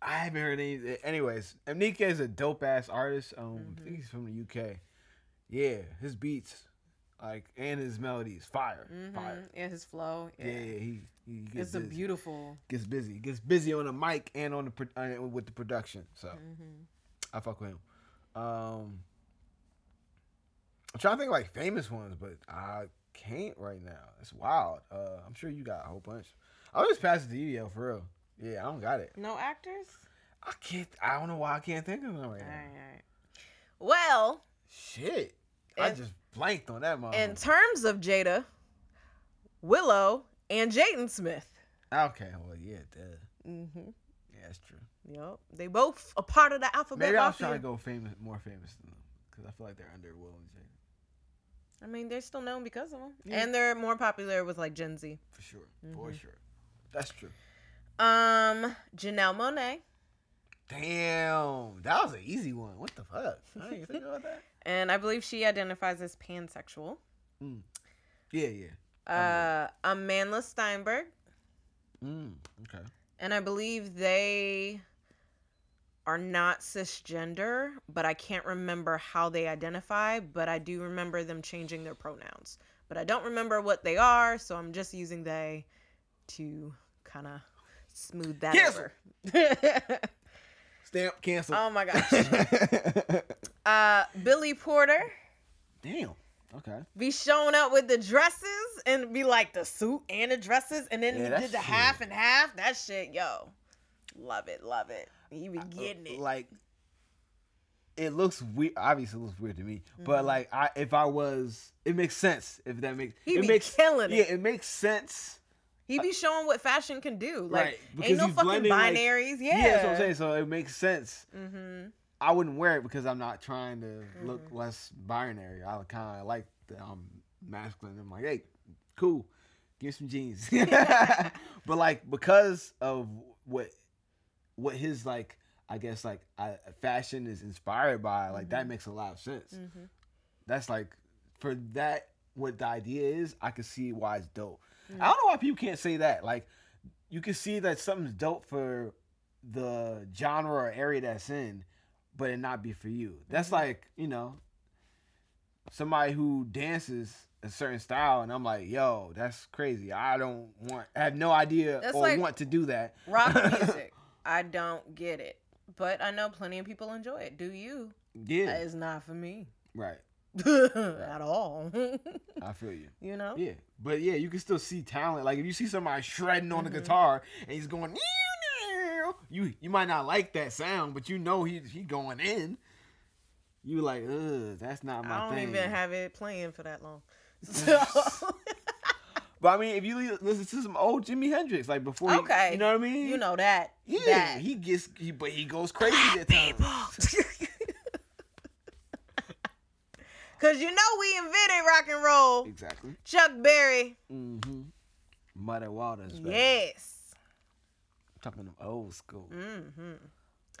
I haven't heard any. Anyways, MNEK is a dope ass artist. Um, I think he's from the UK. Yeah, his beats, like, and his melodies, fire, Mhm. fire. Yeah, his flow. Yeah. Yeah, yeah, he he gets it's a beautiful. gets busy, gets busy on the mic and on the uh, with the production. So hmm I fuck with him. Um, I'm trying to think of, like famous ones, but I can't right now. It's wild. Uh, I'm sure you got a whole bunch. I'll just pass it to you, yo, for real. Yeah, I don't got it. No actors? I can't. I don't know why I can't think of them right All now. all right. Well, Shit, I just blanked on that motherfucker. in terms of Jada, Willow, and Jaden Smith. okay, well, yeah, duh. Mm-hmm. yeah, that's true. Yep. They both a part of the Alphabet Maybe I was trying to go famous, more famous than them, because I feel like they're under Willow and Jay I mean, they're still known because of them. Yeah. And they're more popular with like Gen Z. for sure, for Mhm. sure. That's true. Um, Janelle Monáe. Damn, that was an easy one. What the fuck? I didn't even think about that. [LAUGHS] And I believe she identifies as pansexual. Yeah, yeah. Uh, Amandla Stenberg. Mm, okay. And I believe they are not cisgender, but I can't remember how they identify. But I do remember them changing their pronouns. But I don't remember what they are, so I'm just using they to kind of smooth that Cancel. over. [LAUGHS] Stamp cancel. oh my gosh. [LAUGHS] Uh, Billy Porter Damn. Okay. be showing up with the dresses and be like the suit and the dresses, and then Yeah, he did the shit- half and half. That shit, yo, love it, love it. He be getting it. Like, it looks weird. Obviously, it looks weird to me. But Mhm. like, I if I was, it makes sense. If that makes He it be makes killing yeah, it. it makes sense. He be showing what fashion can do. Like, right. ain't no fucking blending, like- binaries. yeah. yeah, that's what I'm saying. So it makes sense. Mm-hmm. I wouldn't wear it because I'm not trying to look Mhm. less binary. I kind of like that I'm masculine. I'm like, hey, cool, give me some jeans. [LAUGHS] [LAUGHS] but like because of what what his like, I guess like I, fashion is inspired by, like that Mhm. makes a lot of sense. Mm-hmm. That's like for that what the idea is. I can see why it's dope. Mhm. I don't know why people can't say that. Like you can see that something's dope for the genre or area that's in, but it not be for you. That's Mhm. like, you know, somebody who dances a certain style and I'm like, yo, that's crazy. I don't want I have no idea That's or like- want to do that. Rock [LAUGHS] music. I don't get it, but I know plenty of people enjoy it. Do you? Yeah. It's not for me Right. [LAUGHS] at all. I feel you. [LAUGHS] you know. Yeah. But yeah, you can still see talent. Like if you see somebody shredding on the Mhm. guitar and he's going you you might not like that sound, but you know he he going in. You like, ugh, that's not my I don't thing. even have it playing for that long. [LAUGHS] So But I mean, if you listen to some old Jimi Hendrix, like before, he- Okay. you know what I mean? you know that. yeah, that. he gets, he, but he goes crazy at people. times. [LAUGHS] Cause you know we invented rock and roll. Exactly. Chuck Berry. Mm-hmm. Muddy Waters. baby. Yes. Talking them old school. Mm-hmm.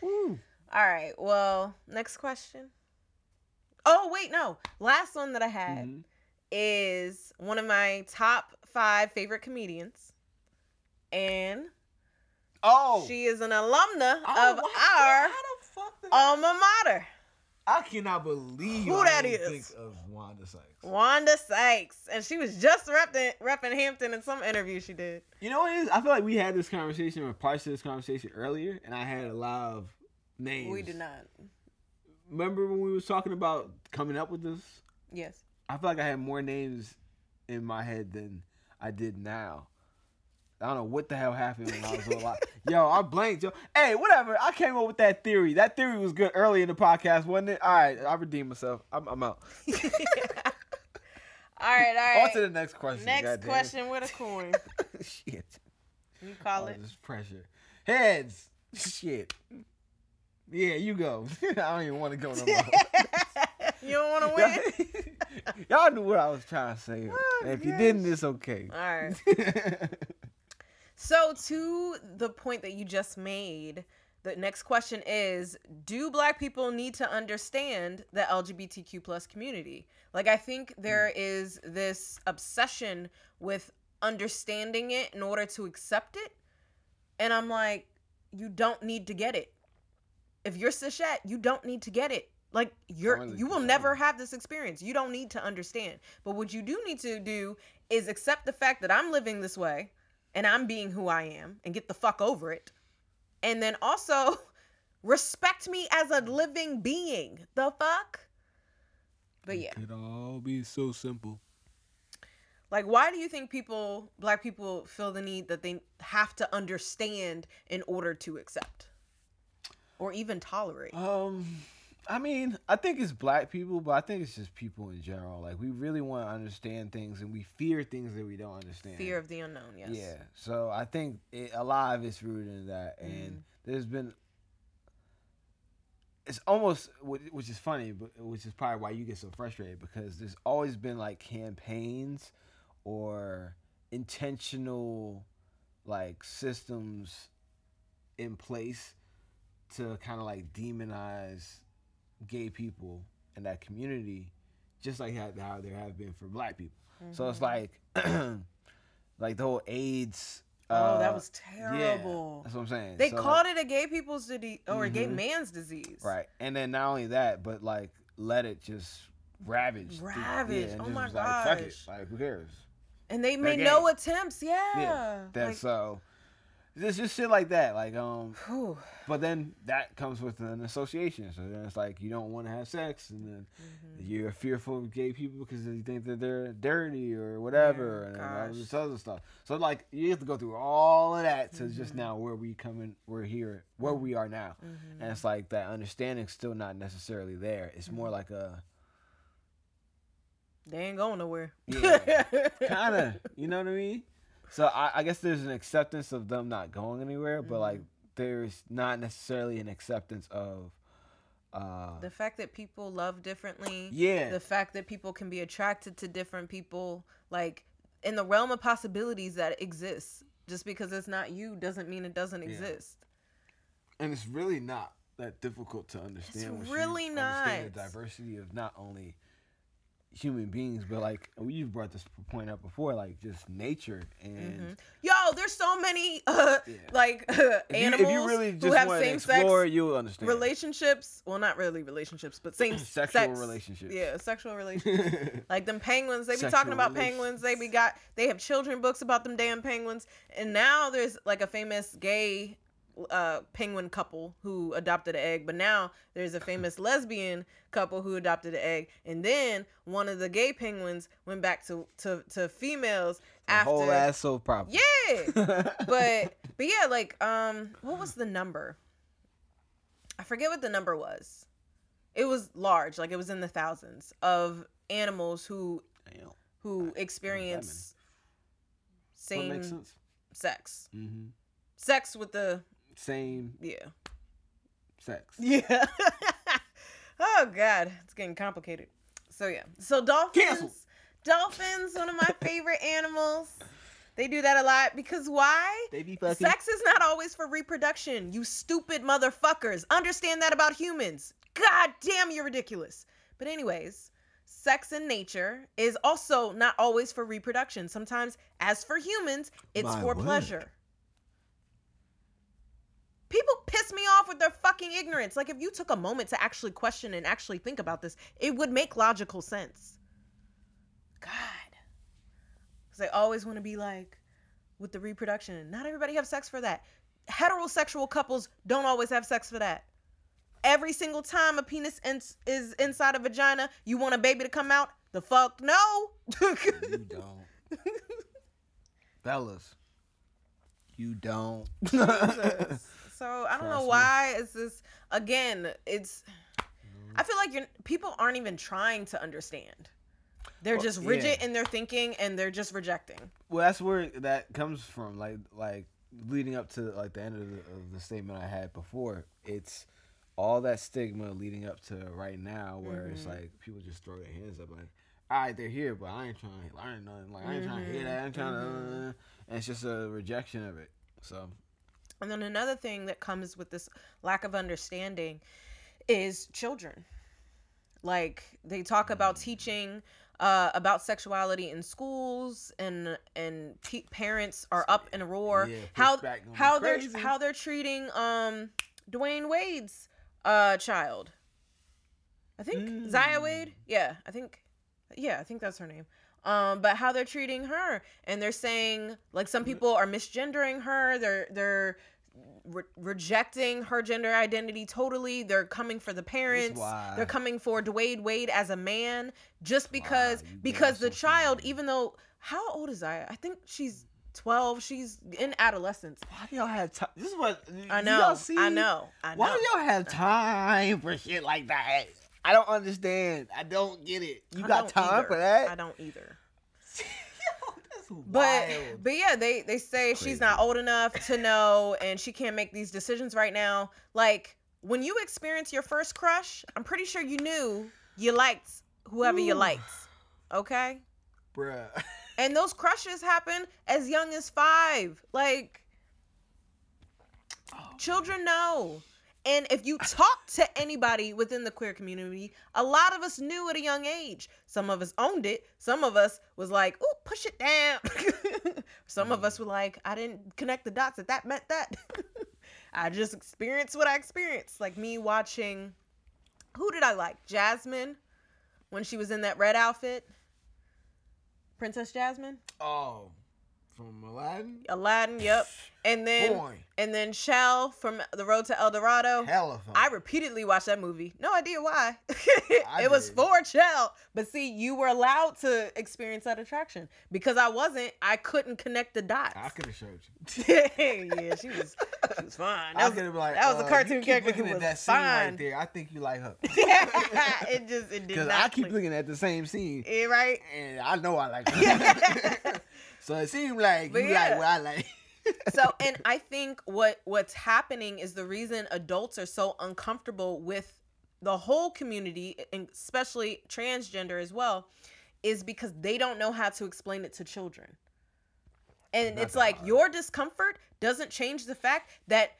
Woo. All right. Well, next question. Oh wait, no. Last one that I had Mhm. is one of my top five favorite comedians, and Oh, she is an alumna Oh, of our How the fuck did I, alma mater, I cannot believe Who that is? Think of Wanda Sykes. Wanda Sykes, and she was just repping repping Hampton in some interview she did. You know what it is? I feel like we had this conversation or parts of this conversation earlier, and I had a lot of names. We did not. Remember when we was talking about coming up with this? Yes. I feel like I had more names in my head than I did now. I don't know what the hell happened when I was a lot. [LAUGHS] Yo, I blanked. Yo, hey, whatever. I came up with that theory. That theory was good early in the podcast, wasn't it? All right, I redeemed myself. I'm, I'm out. [LAUGHS] all right, all right. On to the next question. Next goddamn. question with a coin. [LAUGHS] Shit. You call Oh, it. this pressure. Heads. Shit. Yeah, you go. I don't even want to go no more. you don't want to win. [LAUGHS] Y'all knew what I was trying to say. Oh, if you didn't, it's okay. All right. [LAUGHS] So to the point that you just made, the next question is: Do Black people need to understand the LGBTQ plus community? Like, I think hmm. there is this obsession with understanding it in order to accept it, and I'm like, you don't need to get it. If you're cishet, you don't need to get it. Like you're you will never have this experience. You don't need to understand. But what you do need to do is accept the fact that I'm living this way and I'm being who I am and get the fuck over it. And then also [LAUGHS] respect me as a living being. The fuck? But yeah. It could all be so simple. Like why do you think people black people feel the need that they have to understand in order to accept or even tolerate? Um, I mean, I think it's black people, but I think it's just people in general. Like we really want to understand things, and we fear things that we don't understand. Fear of the unknown, yes. Yeah. So I think it, a lot of it's rooted in that, and Mm. there's been. It's almost, which is funny, but which is probably why you get so frustrated because there's always been like campaigns or intentional like systems in place to kind of like demonize gay people in that community, just like how, how there have been for black people. So it's Mhm. like, [CLEARS THROAT] like the whole AIDS. Oh, that uh, was yeah, terrible. that's what I'm saying. They So, called it a gay people's disease or a gay Mhm. man's disease. right, and then not only that, but like let it just ravage. Ravage. and Oh my was like, Fuck it. gosh. Like who cares? And they made no attempts. Yeah. Yeah, That's Like, so. It's just shit like that. Like um, whew. but then that comes with an association. So then it's like you don't want to have sex, and then Mhm. you're fearful of gay people because you think that they're dirty or whatever, Yeah, and all this other stuff. So like you have to go through all of that to just Mhm. now where we come in, we're here, where we are now, Mhm. and it's like that understanding's still not necessarily there. It's more Mhm. like a They ain't going nowhere. Yeah. [LAUGHS] kind of, you know what I mean? So I, I guess there's an acceptance of them not going anywhere, but like there's not necessarily an acceptance of, uh, the fact that people love differently. yeah, The fact that people can be attracted to different people. Like in the realm of possibilities that exists. Just because it's not you doesn't mean it doesn't Yeah. exist. and it's really not that difficult to understand. once you really understand the diversity of not only human beings, but like you brought this point up before, like just nature and Mhm. Yo, there's so many uh Yeah. like [LAUGHS] you, animals if you really who have same sex you'll understand. relationships. Well, not really relationships, but same [CLEARS THROAT] Sexual sex. relationships. Yeah, sexual [LAUGHS] relationships. like them penguins, they be Sexual talking about penguins. They be got they have children books about them damn penguins. And now there's like a famous gay uh penguin couple who adopted an egg, but now there's a famous [LAUGHS] lesbian couple who adopted an egg. And then one of the gay penguins went back to to, to females The after whole ass soap problem. Yeah. [LAUGHS] but but yeah, like um what was the number? I forget what the number was. It was large, like it was in the thousands of animals who Damn. who experience same sex. hmm Sex with the Same yeah. sex. Yeah. [LAUGHS] oh god, it's getting complicated. So yeah. So dolphins Cancelled. dolphins one of my [LAUGHS] favorite animals. They do that a lot because why? They be fucking. Sex is not always for reproduction. You stupid motherfuckers. Understand that about humans. God damn, you're ridiculous. But anyways, sex in nature is also not always for reproduction. Sometimes, as for humans, it's My for word. pleasure. People piss me off with their fucking ignorance. Like, if you took a moment to actually question and actually think about this, it would make logical sense. God. Because I always want to be like, with the reproduction, not everybody have sex for that. Heterosexual couples don't always have sex for that. Every single time a penis ins is inside a vagina, you want a baby to come out? The fuck no. You don't. [LAUGHS] Fellas. You don't. So I don't know Trust me. why it's this again. It's I feel like you're people aren't even trying to understand. They're Well, just rigid yeah. in their thinking and they're just rejecting. well, that's where that comes from. Like, like leading up to like the end of the, of the statement I had before. It's all that stigma leading up to right now, where it's Mhm. like people just throw their hands up, like, all right, they're here, but I ain't trying to learn nothing. Like, I ain't trying to hear that. I ain't trying to. Mhm. and it's just a rejection of it. So And then another thing that comes with this lack of understanding is children. Like they talk about teaching uh, about sexuality in schools, and and pe- parents are up in a roar. Yeah, how how they're how they're treating um Dwyane Wade's uh child. I think Zaya Mm. Wade. Yeah, I think. Yeah, I think that's her name. Um, but how they're treating her, and they're saying like some people are misgendering her. They're they're re- rejecting her gender identity totally. They're coming for the parents. They're coming for Dwyane Wade as a man just because you because the child, even though how old is Zaya? I think she's twelve. She's in adolescence. why do y'all have time? This is what I know. Y'all see? I know. I know. Why do y'all have time for shit like that? I don't understand. I don't get it. You I got time either. for that? I don't either. Yo, that's But wild. but yeah, they they say she's not old enough to know and she can't make these decisions right now. Like when you experience your first crush, I'm pretty sure you knew you liked whoever you liked. Okay? bruh. [LAUGHS] And those crushes happen as young as 5. Like Oh, children know. And if you talk to anybody within the queer community, a lot of us knew at a young age. Some of us owned it. Some of us was like, "Ooh, push it down." [LAUGHS] Some of us were like, "I didn't connect the dots that that meant that." [LAUGHS] I just experienced what I experienced. Like me watching who did I like? Jasmine when she was in that red outfit. Princess Jasmine? Oh, from Aladdin. Aladdin, yep. And then Boy, and then Chel from The Road to El Dorado. hella fun. I repeatedly watched that movie. No idea why. [LAUGHS] I it was for Chel. But see, you were allowed to experience that attraction. Because I wasn't, I couldn't connect the dots. I could have showed you. [LAUGHS] yeah, she was she was fine. I That could was, like, that was a uh, cartoon you keep character looking who at was that scene right there. I think you like her. [LAUGHS] it just it did Because I keep click. looking at the same scene, Eh, right? and I know I like her. So it seemed like But you yeah. like what I like. [LAUGHS] so and i think what what's happening is the reason adults are so uncomfortable with the whole community and especially transgender as well is because they don't know how to explain it to children and Not it's like hard. your discomfort doesn't change the fact that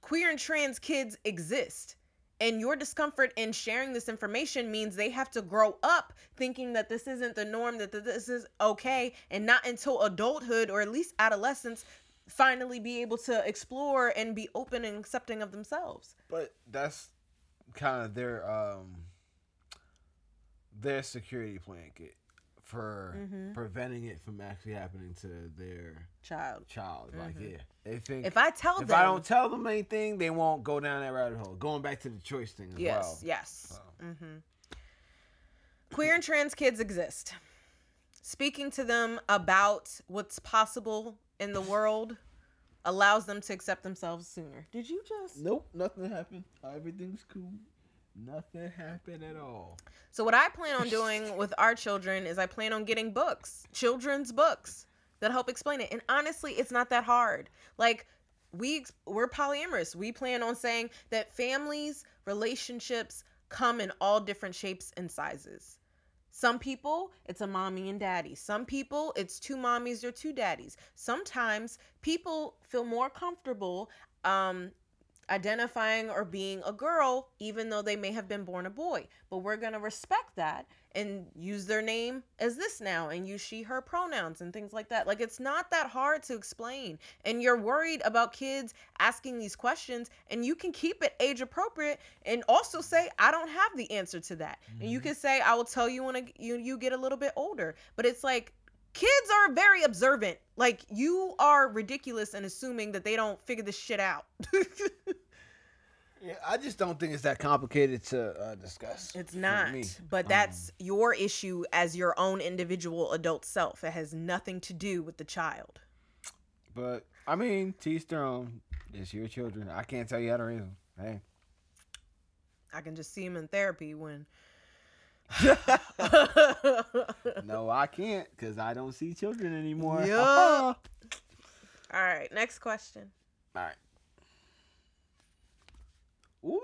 queer and trans kids exist and your discomfort in sharing this information means they have to grow up thinking that this isn't the norm that this is okay and not until adulthood or at least adolescence finally be able to explore and be open and accepting of themselves. But that's kind of their um their security blanket for Mhm. preventing it from actually happening to their child child. Like, Mhm. yeah, they think if i tell them. if them I don't tell them anything, they won't go down that rabbit hole. Going back to the choice thing as yes well. yes So. hmm queer and trans kids exist speaking to them about what's possible in the world allows them to accept themselves sooner did you just Nope, nothing happened. Everything's cool. Nothing happened at all. So what I plan on doing [LAUGHS] with our children is I plan on getting books, children's books that help explain it. And honestly, it's not that hard. Like we we're polyamorous. We plan on saying that families, relationships come in all different shapes and sizes. Some people, it's a mommy and daddy. Some people, it's two mommies or two daddies. Sometimes people feel more comfortable um, identifying or being a girl, even though they may have been born a boy. But we're going to respect that and use their name as this now and use she, her pronouns and things like that. Like, it's not that hard to explain. And you're worried about kids asking these questions, and you can keep it age appropriate and also say, I don't have the answer to that. Mm-hmm. And you can say, I will tell you when you, you get a little bit older. But it's like, kids are very observant. Like you are ridiculous and assuming that they don't figure this shit out. [LAUGHS] yeah, I just don't think it's that complicated to uh, discuss. It's not, but that's um, your issue as your own individual adult self. It has nothing to do with the child. But I mean, teach their own. It's your children. I can't tell you how to raise them. Hey. I can just see them in therapy when [LAUGHS] no, I can't because I don't see children anymore. Yep. [LAUGHS] All right, next question. All right. Ooh.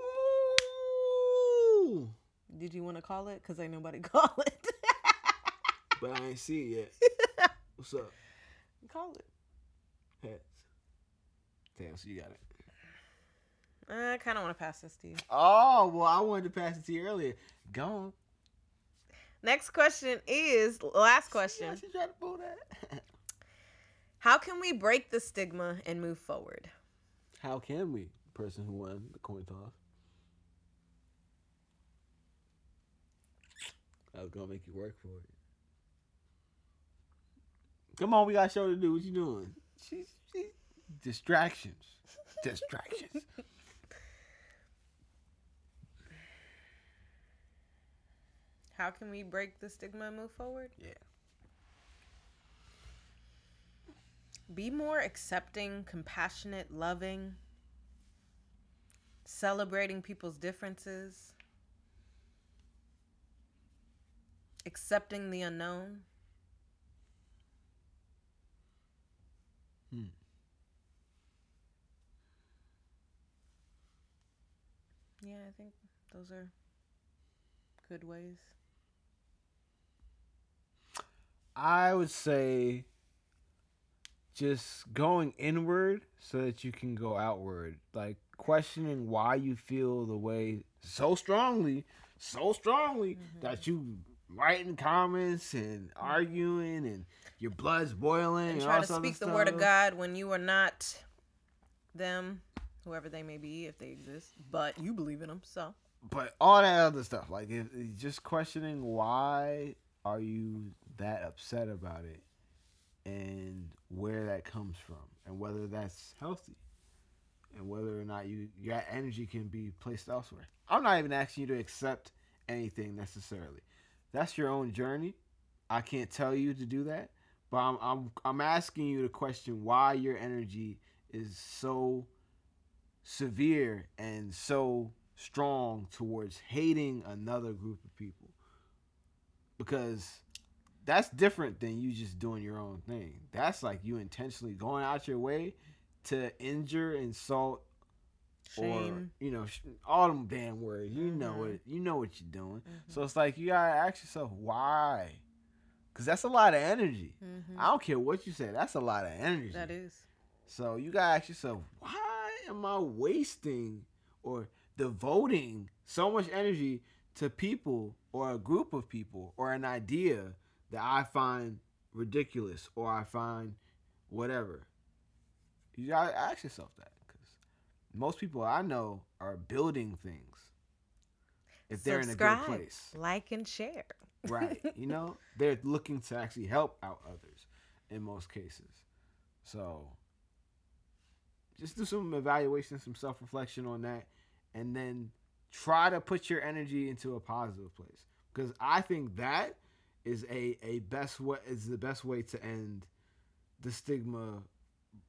Did you want to call it? Because ain't nobody [LAUGHS] call it. but I ain't see it yet. What's up? Call it. Heads. Damn, so you got it. I kind of want to pass this to you. Oh, well, I wanted to pass it to you earlier. Go on. Next question is last question. She, tried to pull that. [LAUGHS] How can we break the stigma and move forward? How can we? Person who won the coin toss. I was gonna make you work for it. Come on, we got a show to do. What you doing? She's, she's distractions. distractions. [LAUGHS] How can we break the stigma and move forward? Yeah. Be more accepting, compassionate, loving, celebrating people's differences, accepting the unknown. Hmm. Yeah, I think those are good ways. I would say just going inward so that you can go outward. Like questioning why you feel the way so strongly, so strongly mm-hmm. that you writing comments and arguing and your blood's boiling and, and try to speak the word of God when you are not them, whoever they may be, if they exist, but you believe in them. So, but all that other stuff, like if, just questioning why are you that upset about it and where that comes from and whether that's healthy and whether or not you your energy can be placed elsewhere. I'm not even asking you to accept anything necessarily. That's your own journey. I can't tell you to do that, but I'm I'm I'm asking you to question why your energy is so severe and so strong towards hating another group of people. Because that's different than you just doing your own thing. That's like you intentionally going out your way to injure, insult, Shame. or you know all them damn words. You mm-hmm. know it. You know what you're doing. Mm-hmm. So it's like you gotta ask yourself why, because that's a lot of energy. Mm-hmm. I don't care what you say. That's a lot of energy. That is. So you gotta ask yourself, why am I wasting or devoting so much energy to people or a group of people or an idea that I find ridiculous or I find whatever. You gotta ask yourself that because most people I know are building things if they're Subscribe, in a good place. Like and share. right. [LAUGHS] You know, they're looking to actually help out others in most cases. So just do some evaluation, some self reflection on that, and then try to put your energy into a positive place. Because I think that is a a best way is the best way to end the stigma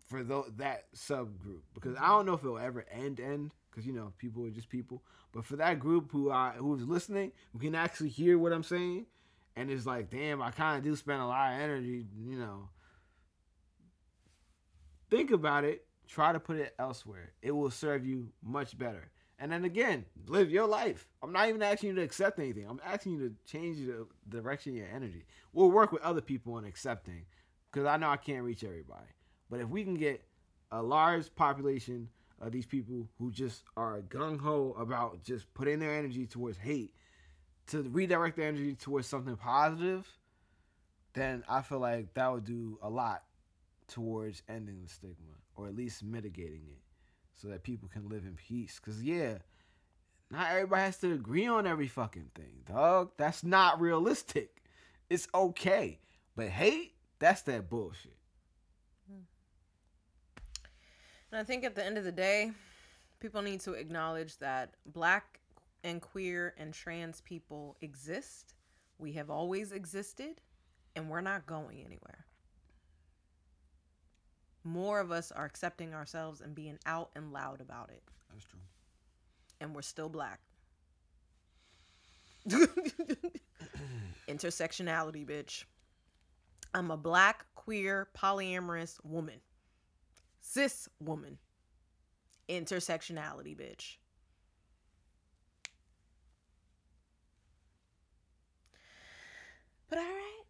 for th- that subgroup. Because I don't know if it'll ever end end because you know people are just people. But for that group who I who's listening who can actually hear what I'm saying and is like damn I kind of do spend a lot of energy you know. Think about it. Try to put it elsewhere. It will serve you much better and then again, live your life. I'm not even asking you to accept anything. I'm asking you to change the direction of your energy. We'll work with other people on accepting because I know I can't reach everybody. But if we can get a large population of these people who just are gung ho about just putting their energy towards hate to redirect their energy towards something positive, then I feel like that would do a lot towards ending the stigma or at least mitigating it so that people can live in peace. Cause yeah, not everybody has to agree on every fucking thing, dog. That's not realistic. It's okay. But hate, that's that bullshit. Hmm. And I think at the end of the day, people need to acknowledge that black and queer and trans people exist. We have always existed, and we're not going anywhere. More of us are accepting ourselves and being out and loud about it, That's true. and we're still black. [LAUGHS] Intersectionality, bitch. I'm a black, queer, polyamorous woman. Cis woman. Intersectionality, bitch. But all right.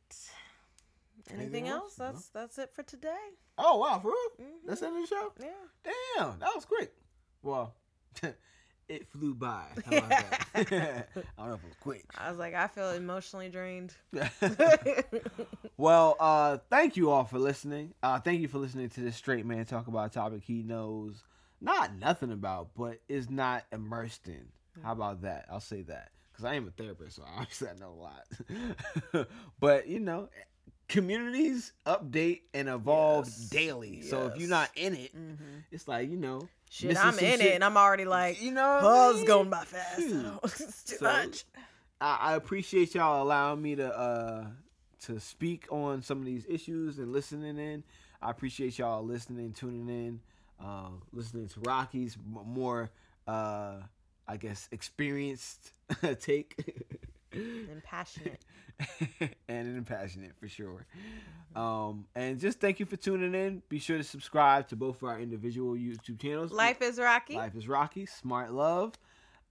Anything, Anything else? else? No. That's that's it for today. Oh wow, for real? Mhm. That's the end of the show? Yeah. Damn, that was quick. Well, [LAUGHS] it flew by. How about that? [LAUGHS] [LAUGHS] I don't know if it was quick. I was like, I feel emotionally drained. well, uh, thank you all for listening. Uh, thank you for listening to this straight man talk about a topic he knows not nothing about, but is not immersed in. How about that? I'll say that because I am a therapist, so obviously I know a lot. but you know, communities update and evolve Yes. daily. So if you're not in it, mm-hmm. it's like you know, Shit, I'm in shit. it, and I'm already like, you know, what I mean? going by fast. [LAUGHS] It's too So- much. I, I appreciate y'all allowing me to uh to speak on some of these issues and listening in. I appreciate y'all listening, tuning in, uh, listening to Rocqi's more uh I guess experienced [LAUGHS] take [LAUGHS] [LAUGHS] And passionate. [LAUGHS] and impassionate for sure. Um and just thank you for tuning in. Be sure to subscribe to both of our individual YouTube channels. Life is rocky. Life is Rocqi, Smart Love.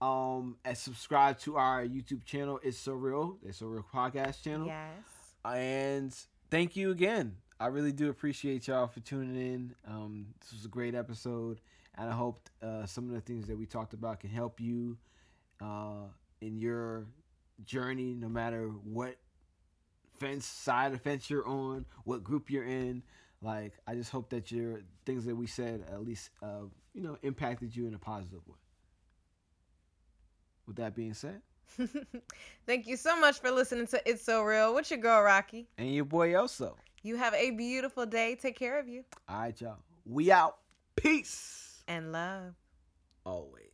Um, and subscribe to our YouTube channel. It's so real. It's a real podcast channel. Yes. And thank you again. I really do appreciate y'all for tuning in. Um, this was a great episode, and I hope uh, some of the things that we talked about can help you uh, in your journey, no matter what fence side of fence you're on, what group you're in. Like, I just hope that your things that we said at least, uh, you know, impacted you in a positive way. With that being said, [LAUGHS] Thank you so much for listening to It's So Real. What's your girl, Rocqi? and your boy Oso. You have a beautiful day. Take care of you. All right, y'all. We out. Peace. And love. Always.